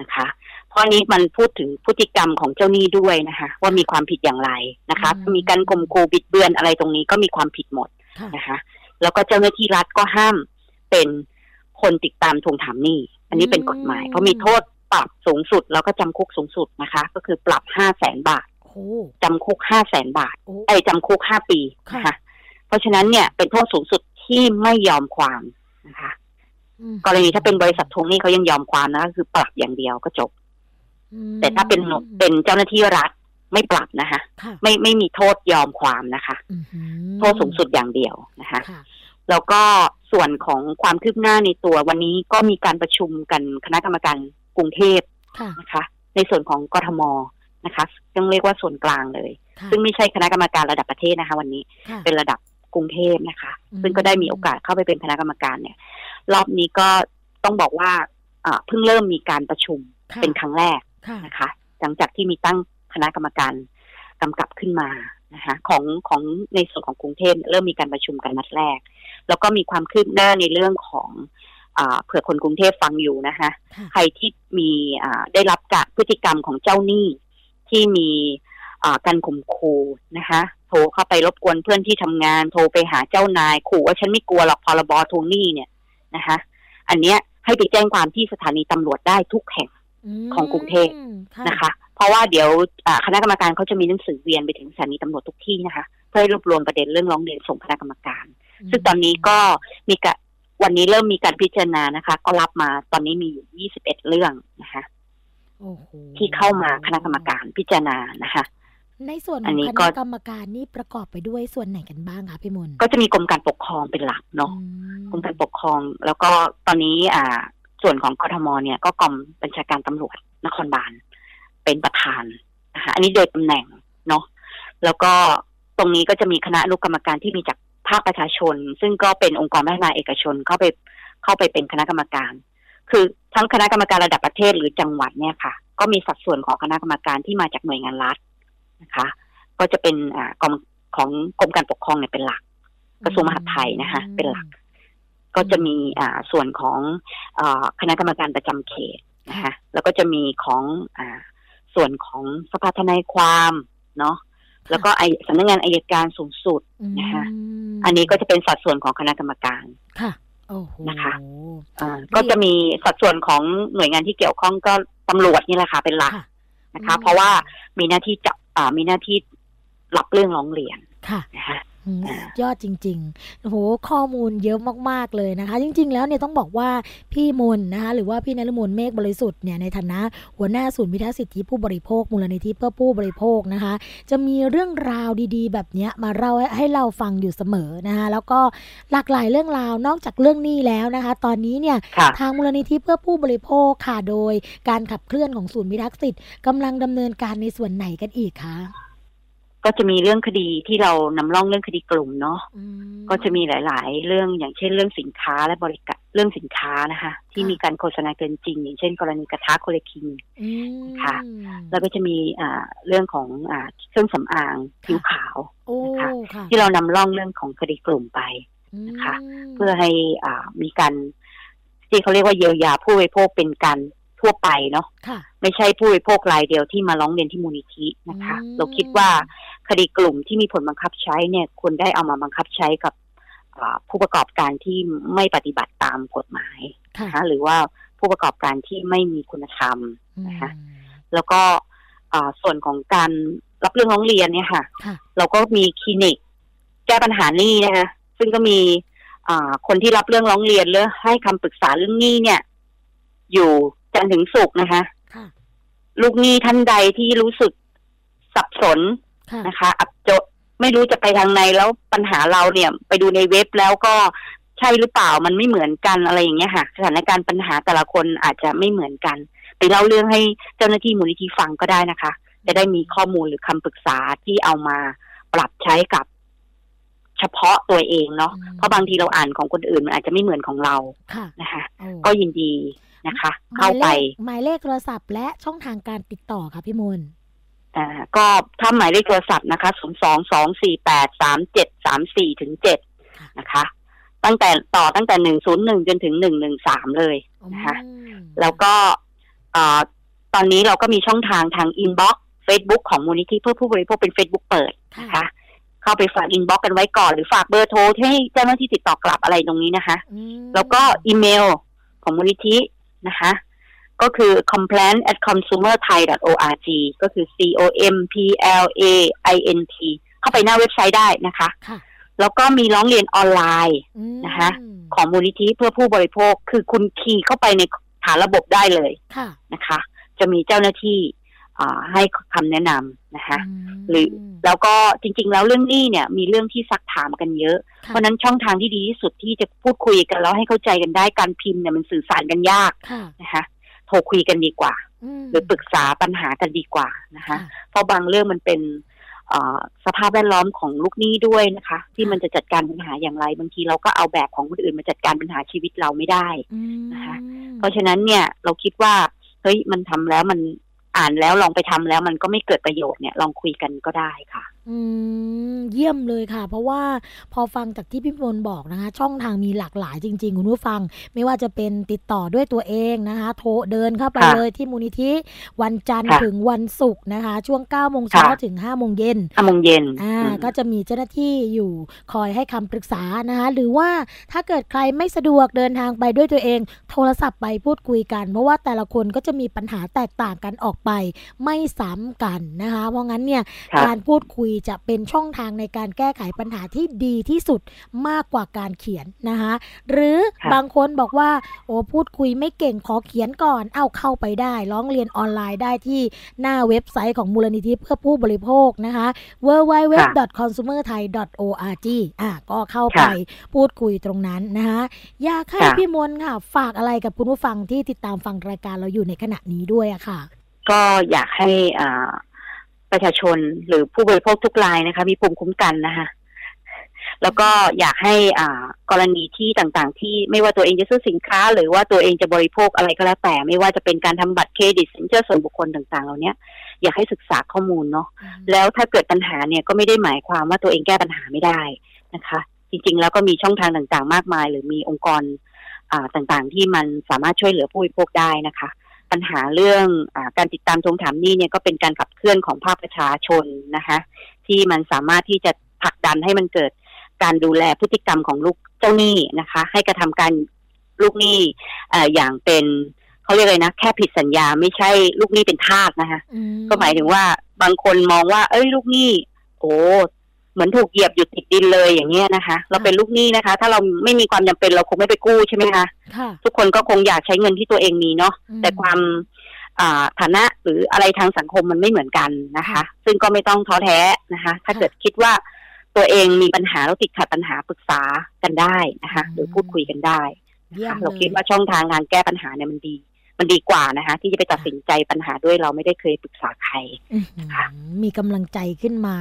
นะคะ เพราะนี้มันพูดถึงพฤติกรรมของเจ้าหนี้ด้วยนะคะ ว่ามีความผิดอย่างไรนะคะ มีการข่มขู่บิดเบือนอะไรตรงนี้ก็มีความผิดหมดนะคะ แล้วก็เจ้าหน้าที่รัฐก็ห้ามเป็นคนติดตามทวงถามหนี้ อันนี้เป็นกฎหมาย เพราะมีโทษ ปรับสูงสุดแล้วก็จำคุกสูงสุดนะคะ ก็คือปรับห้าแสนบาทจำคุกห้าแสนบาทไอ้จำคุกห้าปีนะคะเพราะฉะนั้นเนี่ยเป็นโทษสูงสุดที่ไม่ยอมความนะคะกรณีถ้าเป็นบริษัททวงหนี้เขายังยอมความนะก็คือปรับอย่างเดียวก็จบ แต่ถ้าเป็นเป็นเจ้าหน้าที่รัฐไม่ปรับนะคะ ไม่ไม่มีโทษยอมความนะคะ โทษสูงสุดอย่างเดียวนะคะ แล้วก็ส่วนของความคืบหน้าในตัววันนี้ก็มีการประชุมกันคณะกรรมการ กรุงเทพนะคะ ในส่วนของกทมนะคะต้องเรียกว่าส่วนกลางเลย ซึ่งไม่ใช่คณะกรรมการระดับประเทศนะคะ วันนี้เป็นระดับกรุงเทพนะคะ ซึ่งก็ได้มีโอกาสเข้าไปเป็นคณะกรรมการเนี่ย รอบนี้ก็ต้องบอกว่าเพิ่งเริ่มมีการประชุมเป็นครั้งแรกนะคะ หลังจากที่มีตั้งคณะกรรมการกำกับขึ้นมานะคะของของในส่วนของกรุงเทพเริ่มมีการประชุมกันนัดแรก แล้วก็มีความคืบหน้าในเรื่องของ เผื่อคนกรุงเทพฟังอยู่นะคะ ใครที่มีได้รับจากพฤติกรรมของเจ้าหนี้ที่มีการข่มขู่นะคะ โทรเข้าไปรบกวนเพื่อนที่ทำงาน โทรไปหาเจ้านายขู่ว่าฉันไม่กลัวหรอกพรบทวงหนี้เนี่ยนะคะ อันเนี้ยให้ไปแจ้งความที่สถานีตำรวจได้ทุกแห่งของกรุงเทพนะคะ เพราะว่าเดี๋ยวคณะกรรมการเขาจะมีหนังสือเวียนไปถึงสถานีตำรวจทุกที่นะคะ เพื่อรวบรวมประเด็นเรื่องร้องเรียนส่งคณะกรรมการ ซึ่งตอนนี้ก็มีก วันนี้เริ่มมีการพิจารณานะคะ ก็รับมาตอนนี้มีอยู่ 21 เรื่องนะคะที่เข้ามาคณะกรรมการพิจารณานะคะ ในส่วนของคณะกรรมการนี่ประกอบไปด้วยส่วนไหนกันบ้างคะพี่มนก็จะมีกรมการปกครองเป็นหลักเนาะกรมการปกครอง แล้วก็ตอนนี้อ่า ส่วนของกทมเนี่ยก็กองบัญชาการตำรวจนครบาลเป็นประธานนะคะอันนี้โดยตำแหน่งเนาะแล้วก็ตรงนี้ก็จะมีคณะลูกกรรมการที่มีจาก ภาคประชาชน ซึ่งก็เป็นองค์กรพัฒนาเอกชนเข้าไปเข้าไปเป็นคณะกรรมการ คือทั้งคณะกรรมการระดับประเทศหรือจังหวัดเนี่ยค่ะ ก็มีสัดส่วนของคณะกรรมการที่มาจากหน่วยงานรัฐนะคะ ก็จะเป็นอ่ากองของกรมการปกครองเนี่ยเป็นหลัก กระทรวงมหาดไทยนะคะ เป็นหลัก ก็จะมีอ่าส่วนของอคณะกรรมการประจำเขตนะคะ แล้วก็จะมีของอ่าส่วนของสภาทนายความเนาะ แล้วก็ไอสำนักงานอายการสูงสุดนะคะอันนี้ก็จะเป็นสัดส่วนของคณะกรรมการค่ะนะคะก็จะมีสัดส่วนของหน่วยงานที่เกี่ยวข้องก็ตำรวจนี่แหละค่ะเป็นหลักนะคะ เพราะว่ามีหน้าที่จับมีหน้าที่รับเรื่องร้องเรียนค่ะนะคะ ยอดจริงๆโอ้โหข้อมูลเยอะมากๆเลยนะคะ จริง ๆ แล้วเนี่ยต้องบอกว่าพี่มนนะคะหรือว่าพี่นรมนเมฆบริสุทธิ์เนี่ยในฐานะหัวหน้าศูนย์พิทักษ์สิทธิผู้บริโภคมูลนิธิเพื่อผู้บริโภคนะคะ จะมีเรื่องราวดีๆ แบบนี้มาเล่าให้เราฟังอยู่เสมอนะคะแล้วก็หลากหลายเรื่องราวนอกจากเรื่องนี้แล้วนะคะ ตอนนี้เนี่ยทางมูลนิธิเพื่อผู้บริโภคค่ะโดยการขับเคลื่อนของศูนย์พิทักษ์สิทธิ์กำลังดำเนินการในส่วนไหนกันอีกคะ ก็จะมีเรื่องคดีที่เรานำร่องเรื่องคดีกลุ่มเนาะก็จะมีหลาย ๆ เรื่องอย่างเช่นเรื่องสินค้าและบริการเรื่องสินค้านะคะ ที่มีการโฆษณาเกินจริง อย่างเช่น กรณีกระทะโคเลคิงค่ะ แล้วก็จะมีอ่าเรื่องของอ่าเครื่องสำอางผิวขาวนะคะที่เรานำร่องเรื่องของคดีกลุ่มไปนะคะ เพื่อให้อ่ามีการที่เขาเรียกว่าเยียวยาผู้บริโภคเป็นการ ทั่วไปเนาะไม่ใช่ผู้บริโภครายเดียวที่มาร้องเรียนที่มูลนิธินะคะ เราคิดว่าคดีกลุ่มที่มีผลบังคับใช้เนี่ยควรได้เอามาบังคับใช้กับผู้ประกอบการที่ไม่ปฏิบัติตามกฎหมายนะคะหรือว่าผู้ประกอบการที่ไม่มีคุณธรรมนะคะแล้วก็ส่วนของการรับเรื่องร้องเรียนเนี่ยค่ะ เราก็มีคลินิกแก้ปัญหานี้นะคะซึ่งก็มีคนที่รับเรื่องร้องเรียนหรือให้คำปรึกษาเรื่องนี้เนี่ย อยู่ จันถึงสุกนะคะลูกหนี้ท่านใดที่รู้สึกสับสนนะคะ อับจดไม่รู้จะไปทางไหนแล้วปัญหาเราเนี่ย ไปดูในเว็บแล้วก็ใช่หรือเปล่ามันไม่เหมือนกันอะไรอย่างเงี้ยค่ะ สถานการณ์ปัญหาแต่ละคนอาจจะไม่เหมือนกัน ไปเล่าเรื่องให้เจ้าหน้าที่มูลนิธิฟังก็ได้นะคะ จะได้มีข้อมูลหรือคำปรึกษาที่เอามาปรับใช้กับเฉพาะตัวเองเนาะเพราะบางทีเราอ่านของคนอื่นมันอาจจะไม่เหมือนของเราค่ะนะคะ ก็ยินดี นะคะ เข้าไปหมายเลขโทรศัพท์และช่องทางการติดต่อค่ะพี่มูลอ่าก็ถ้าหมายเลขโทรศัพท์นะคะศูนย์สองสองสี่แปดสามเจ็ดสามสี่ถึงเจ็ดนะคะ ตั้งแต่ต่อตั้งแต่หนึ่งศูนย์หนึ่งจนถึงหนึ่งหนึ่งสามเลยนะคะแล้วก็ตอนนี้เราก็มีช่องทางทาง inbox เฟซบุ๊กของมูลนิธิเพื่อผู้บริโภคเป็นเฟซบุ๊กเปิดนะคะเข้าไปฝาก inbox กันไว้ก่อนหรือฝากเบอร์โทรให้เจ้าหน้าที่ติดต่อกลับอะไรตรงนี้นะคะ แล้วก็อีเมลของมูลนิธิ นะคะ ก็คือ complaint at consumer thai org ก็คือ c o m p l a i n t เข้าไปหน้าเว็บไซต์ได้นะคะแล้วก็มีร้องเรียนออนไลน์นะคะ ของมูลนิธิเพื่อผู้บริโภค คือคุณคีย์เข้าไปในฐานระบบได้เลยนะคะ จะมีเจ้าหน้าที่ ให้คำแนะนำนะคะหรือแล้วก็จริง ๆ แล้วเรื่องนี้เนี่ย มีเรื่องที่ซักถามกันเยอะ เพราะนั้นช่องทางที่ดีที่สุดที่จะพูดคุยกันแล้วให้เข้าใจกันได้การพิมพ์เนี่ยมันสื่อสารกันยากนะคะโทรคุยกันดีกว่า หรือปรึกษาปัญหากันดีกว่านะคะ เพราะบางเรื่องมันเป็นสภาพแวดล้อมของลูกหนี้ด้วยนะคะ ที่มันจะจัดการปัญหาอย่างไร บางทีเราก็เอาแบบของคนอื่นมาจัดการปัญหาชีวิตเราไม่ได้นะคะ เพราะฉะนั้นเนี่ยเราคิดว่าเฮ้ยมันทำแล้วมัน อ่านแล้วลองไปทำแล้วมันก็ไม่เกิดประโยชน์เนี่ยลองคุยกันก็ได้ค่ะ อืม เยี่ยมเลยค่ะ เพราะว่าพอฟังจากที่พี่พลบอกนะคะ ช่องทางมีหลากหลายจริง ๆ คุณผู้ฟัง ไม่ว่าจะเป็นติดต่อด้วยตัวเองนะคะ โทรเดินเข้าไปเลยที่มูลนิธิวันจันทร์ถึงวันศุกร์นะคะ ช่วง9โมงเช้าถึง5โมงเย็น5โมงเย็นอ่าก็จะมีเจ้าหน้าที่อยู่คอยให้คำปรึกษานะคะ หรือว่าถ้าเกิดใครไม่สะดวกเดินทางไปด้วยตัวเอง โทรศัพท์ไปพูดคุยกัน เพราะว่าแต่ละคนก็จะมีปัญหาแตกต่างกันออกไป ไม่ซ้ำกันนะคะ เพราะงั้นเนี่ยการพูดคุยจะเป็นช่องทางในการแก้ไขปัญหาที่ดีที่สุดมากกว่าการเขียนนะคะหรือบางคนบอกว่า โอ้พูดคุยไม่เก่งขอเขียนก่อน เอาเข้าไปได้ร้องเรียนออนไลน์ได้ที่หน้าเว็บไซต์ของมูลนิธิเพื่อผู้บริโภคนะคะ www.consumerthai.org อะก็เข้าไปพูดคุยตรงนั้นนะคะอยากให้พี่มนค่ะ ฝากอะไรกับคุณผู้ฟังที่ติดตามฟังรายการเราอยู่ในขณะนี้ด้วยอะค่ะ ก็อยากให้อ่า ประชาชนหรือผู้บริโภคทุกรายนะคะ มีภูมิคุ้มกันนะคะแล้วก็อยากให้อ่ากรณีที่ต่างๆ ที่ไม่ว่าตัวเองจะซื้อสินค้า หรือว่าตัวเองจะบริโภคอะไรก็แล้วแต่ ไม่ว่าจะเป็นการทำบัตรเครดิตสินเชื่อส่วนบุคคลต่างๆเหล่านี้อยากให้ศึกษาข้อมูลเนาะแล้วถ้าเกิดปัญหาเนี่ยก็ไม่ได้หมายความว่าตัวเองแก้ปัญหาไม่ได้นะคะ จริงๆ แล้วก็มีช่องทางต่างๆ มากมาย หรือมีองค์กรอ่าต่างๆ ที่มันสามารถช่วยเหลือผู้บริโภคได้นะคะ ปัญหาเรื่องอการติดตามทวงถามหนี้เนี่ยก็เป็นการขับเคลื่อนของภาคประชาชนนะคะ ที่มันสามารถที่จะผลักดันให้มันเกิดการดูแลพฤติกรรมของลูกเจ้าหนี้นะคะ ให้กระทำการลูกหนี้อย่างเป็นเขาเรียกอะไรนะแค่ผิดสัญญาไม่ใช่ลูกหนี้เป็นทาสนะคะ ก็หมายถึงว่าบางคนมองว่า เอ้ยลูกหนี้โอ้ เหมือนถูกเหยียบอยู่ติดดินเลยอย่างเงี้ยนะคะ เราเป็นลูกหนี้นะคะ ถ้าเราไม่มีความจำเป็นเราคงไม่ไปกู้ใช่ไหมคะทุกคนก็คงอยากใช้เงินที่ตัวเองมีเนาะแต่ความฐานะหรืออะไรทางสังคมมันไม่เหมือนกันนะคะ ซึ่งก็ไม่ต้องท้อแท้นะคะ ถ้าเกิดคิดว่าตัวเองมีปัญหาแล้วติดขัดปัญหาปรึกษากันได้นะคะ หรือพูดคุยกันได้เราคิดว่าช่องทางการแก้ปัญหาเนี่ยมันดี มันดีกว่านะคะ ที่จะไปตัดสินใจปัญหาด้วยเราไม่ได้เคยปรึกษาใครค่ะมีกำลังใจขึ้นมา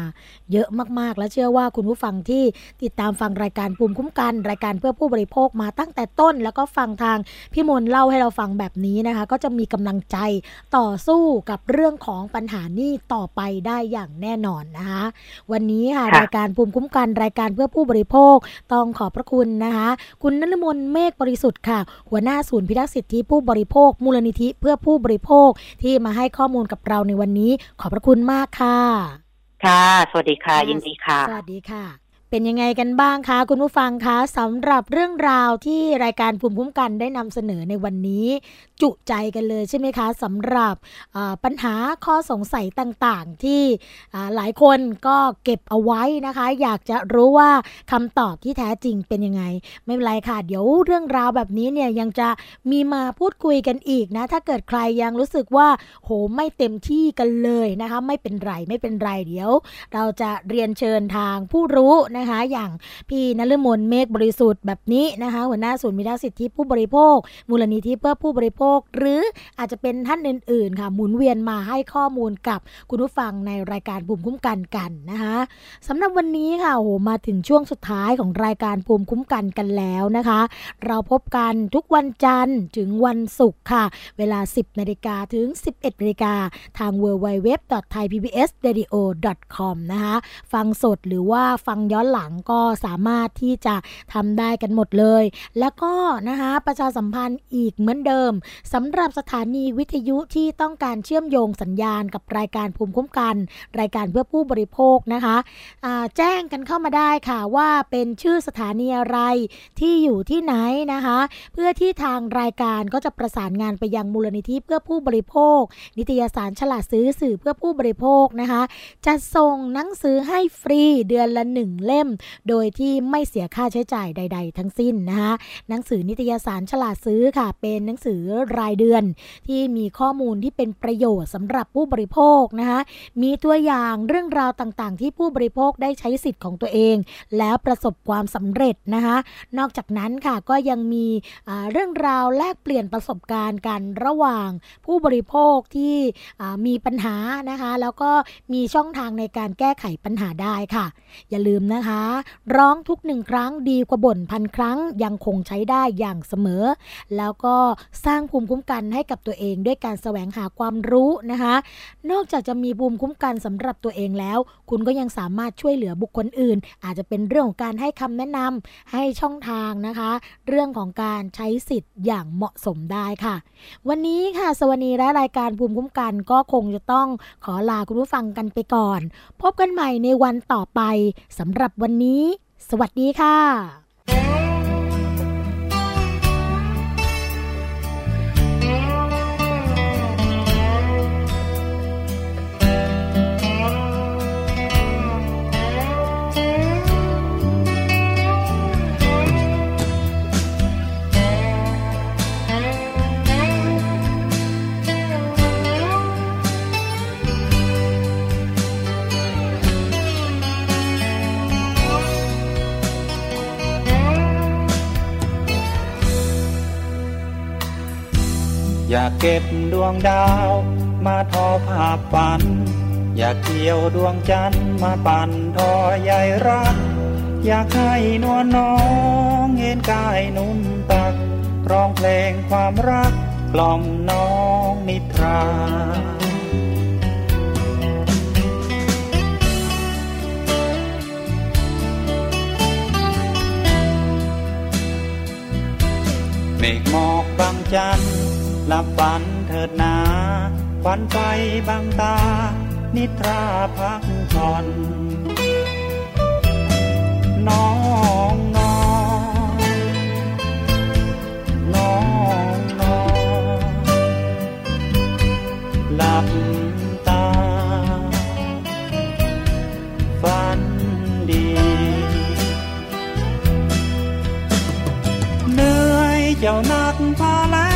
เยอะมากๆ และเชื่อว่าคุณผู้ฟังที่ติดตามฟังรายการภูมิคุ้มกัน รายการเพื่อผู้บริโภคมาตั้งแต่ต้น แล้วก็ฟังทางพี่มนเล่าให้เราฟังแบบนี้นะคะ ก็จะมีกำลังใจต่อสู้กับเรื่องของปัญหานี้ต่อไปได้อย่างแน่นอนนะคะ วันนี้ค่ะรายการภูมิคุ้มกันรายการเพื่อผู้บริโภคต้องขอบพระคุณนะคะ คุณนฤมลเมฆบริสุทธิ์ค่ะ หัวหน้าศูนย์พิทักษ์สิทธิผู้บริโภคมูลนิธิเพื่อผู้บริโภคที่มาให้ข้อมูลกับเราในวันนี้ ขอบพระคุณมากค่ะ ค่ะ สวัสดีค่ะ ยินดีค่ะ สวัสดีค่ะ เป็นยังไงกันบ้างคะคุณผู้ฟังคะสำหรับเรื่องราวที่รายการภูมิคุ้มกันได้นำเสนอในวันนี้ จุใจกันเลยใช่ไหมคะสำหรับปัญหาข้อสงสัยต่างๆ ที่หลายคนก็เก็บเอาไว้นะคะ อยากจะรู้ว่าคำตอบที่แท้จริงเป็นยังไง ไม่เป็นไรค่ะ เดี๋ยวเรื่องราวแบบนี้เนี่ยยังจะมีมาพูดคุยกันอีกนะ ถ้าเกิดใครยังรู้สึกว่าโหไม่เต็มที่กันเลยนะคะ ไม่เป็นไรไม่เป็นไรเดี๋ยว เราจะเรียนเชิญทางผู้รู้นะคะ อย่างพี่นฤมลเมฆบริสุทธิ์แบบนี้นะคะ หัวหน้าศูนย์มิตรสิทธิผู้บริโภค มูลนิธิเพื่อผู้บริโภค หรืออาจจะเป็นท่านอื่น ๆ ค่ะ หมุนเวียนมาให้ข้อมูลกับคุณผู้ฟังในรายการภูมิคุ้มกันกันนะคะสำหรับวันนี้ค่ะโหมาถึงช่วงสุดท้ายของรายการภูมิคุ้มกันกันแล้วนะคะ เราพบกันทุกวันจันทร์ถึงวันศุกร์ค่ะ เวลา 10นาฬิกาถึง 11นาฬิกาทาง www.thaipbsradio.com นะคะ ฟังสดหรือว่าฟังย้อนหลังก็สามารถที่จะทำได้กันหมดเลย แล้วก็นะคะประชาสัมพันธ์อีกเหมือนเดิมสำหรับสถานีวิทยุที่ต้องการเชื่อมโยงสัญญาณกับรายการภูมิคุ้มกัน รายการเพื่อผู้บริโภคนะคะแจ้งกันเข้ามาได้ค่ะว่าเป็นชื่อสถานีอะไรที่อยู่ที่ไหนนะคะ เพื่อที่ทางรายการก็จะประสานงานไปยังมูลนิธิเพื่อผู้บริโภค นิตยสารฉลาดซื้อสื่อเพื่อผู้บริโภคนะคะ จะส่งหนังสือให้ฟรีเดือนละหนึ่งเล่ล่ม โดยที่ไม่เสียค่าใช้จ่ายใด ๆ ทั้งสิ้นนะคะหนังสือนิตยสารฉลาดซื้อค่ะ เป็นหนังสือรายเดือน ที่มีข้อมูลที่เป็นประโยชน์สำหรับผู้บริโภคนะคะมีตัวอย่างเรื่องราวต่างๆ ที่ผู้บริโภคได้ใช้สิทธิ์ของตัวเอง แล้วประสบความสำเร็จนะคะนอกจากนั้นค่ะก็ยังมีเรื่องราวแลกเปลี่ยนประสบการณ์กันระหว่างผู้บริโภคที่มีปัญหานะคะ แล้วก็มีช่องทางในการแก้ไขปัญหาได้ค่ะ อย่าลืมนะคะร้องทุกหนึ่งครั้งดีกว่าบ่นพันครั้งยังคงใช้ได้อย่างเสมอ แล้วก็สร้างภูมิคุ้มกันให้กับตัวเองด้วยการแสวงหาความรู้นะคะ นอกจากจะมีภูมิคุ้มกันสำหรับตัวเองแล้ว คุณก็ยังสามารถช่วยเหลือบุคคลอื่น อาจจะเป็นเรื่องของการให้คำแนะนำให้ช่องทางนะคะ เรื่องของการใช้สิทธิ์อย่างเหมาะสมได้ค่ะ วันนี้ค่ะสวัสดีและรายการภูมิคุ้มกันก็คงจะต้องขอลาคุณผู้ฟังกันไปก่อน พบกันใหม่ในวันต่อไปสำหรับวันนี้ สวัสดีค่ะ อยากเก็บดวงดาว มาทอภาพฝัน อยากเกี่ยวดวงจันทร์มาปั่นทอใยรัก อยากให้นวลน้องเห็นกายนุ่นตัก ร้องเพลงความรักกล่อมน้องนิทราเมฆหมอกบางจันทร์ หลับฝันเถิดนาฝันไปบางตา นิทราพักผ่อนน้องน้องน้องน้องหลับตา ฝันดี เหนื่อยเจ้านักพาแล้ว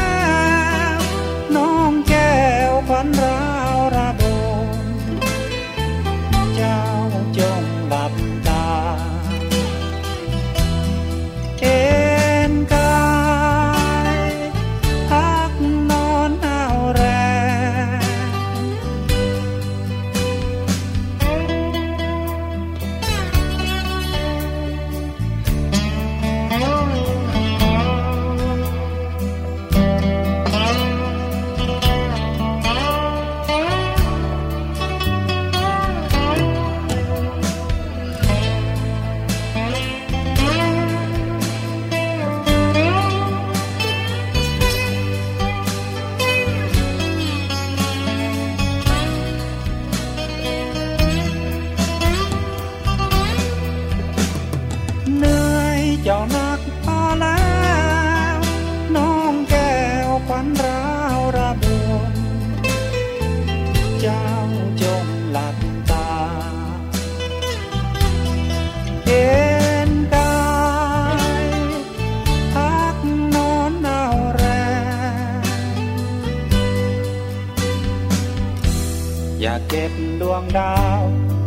เก็บดวงดาว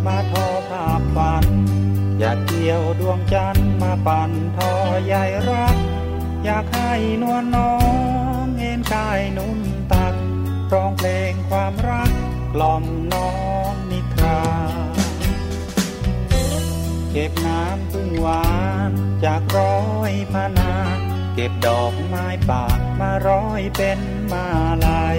มาทอภาพฝัน อยากเกี่ยวดวงจันทร์มาปั่นทอใหญ่รัก อยากให้นวลน้องเอ็นกายนุ่นตัก ร้องเพลงความรักกล่อมน้องนิทรา เก็บน้ำพึ่งหวานจากร้อยพนา เก็บดอกไม้ป่ามาร้อยเป็นมาลาย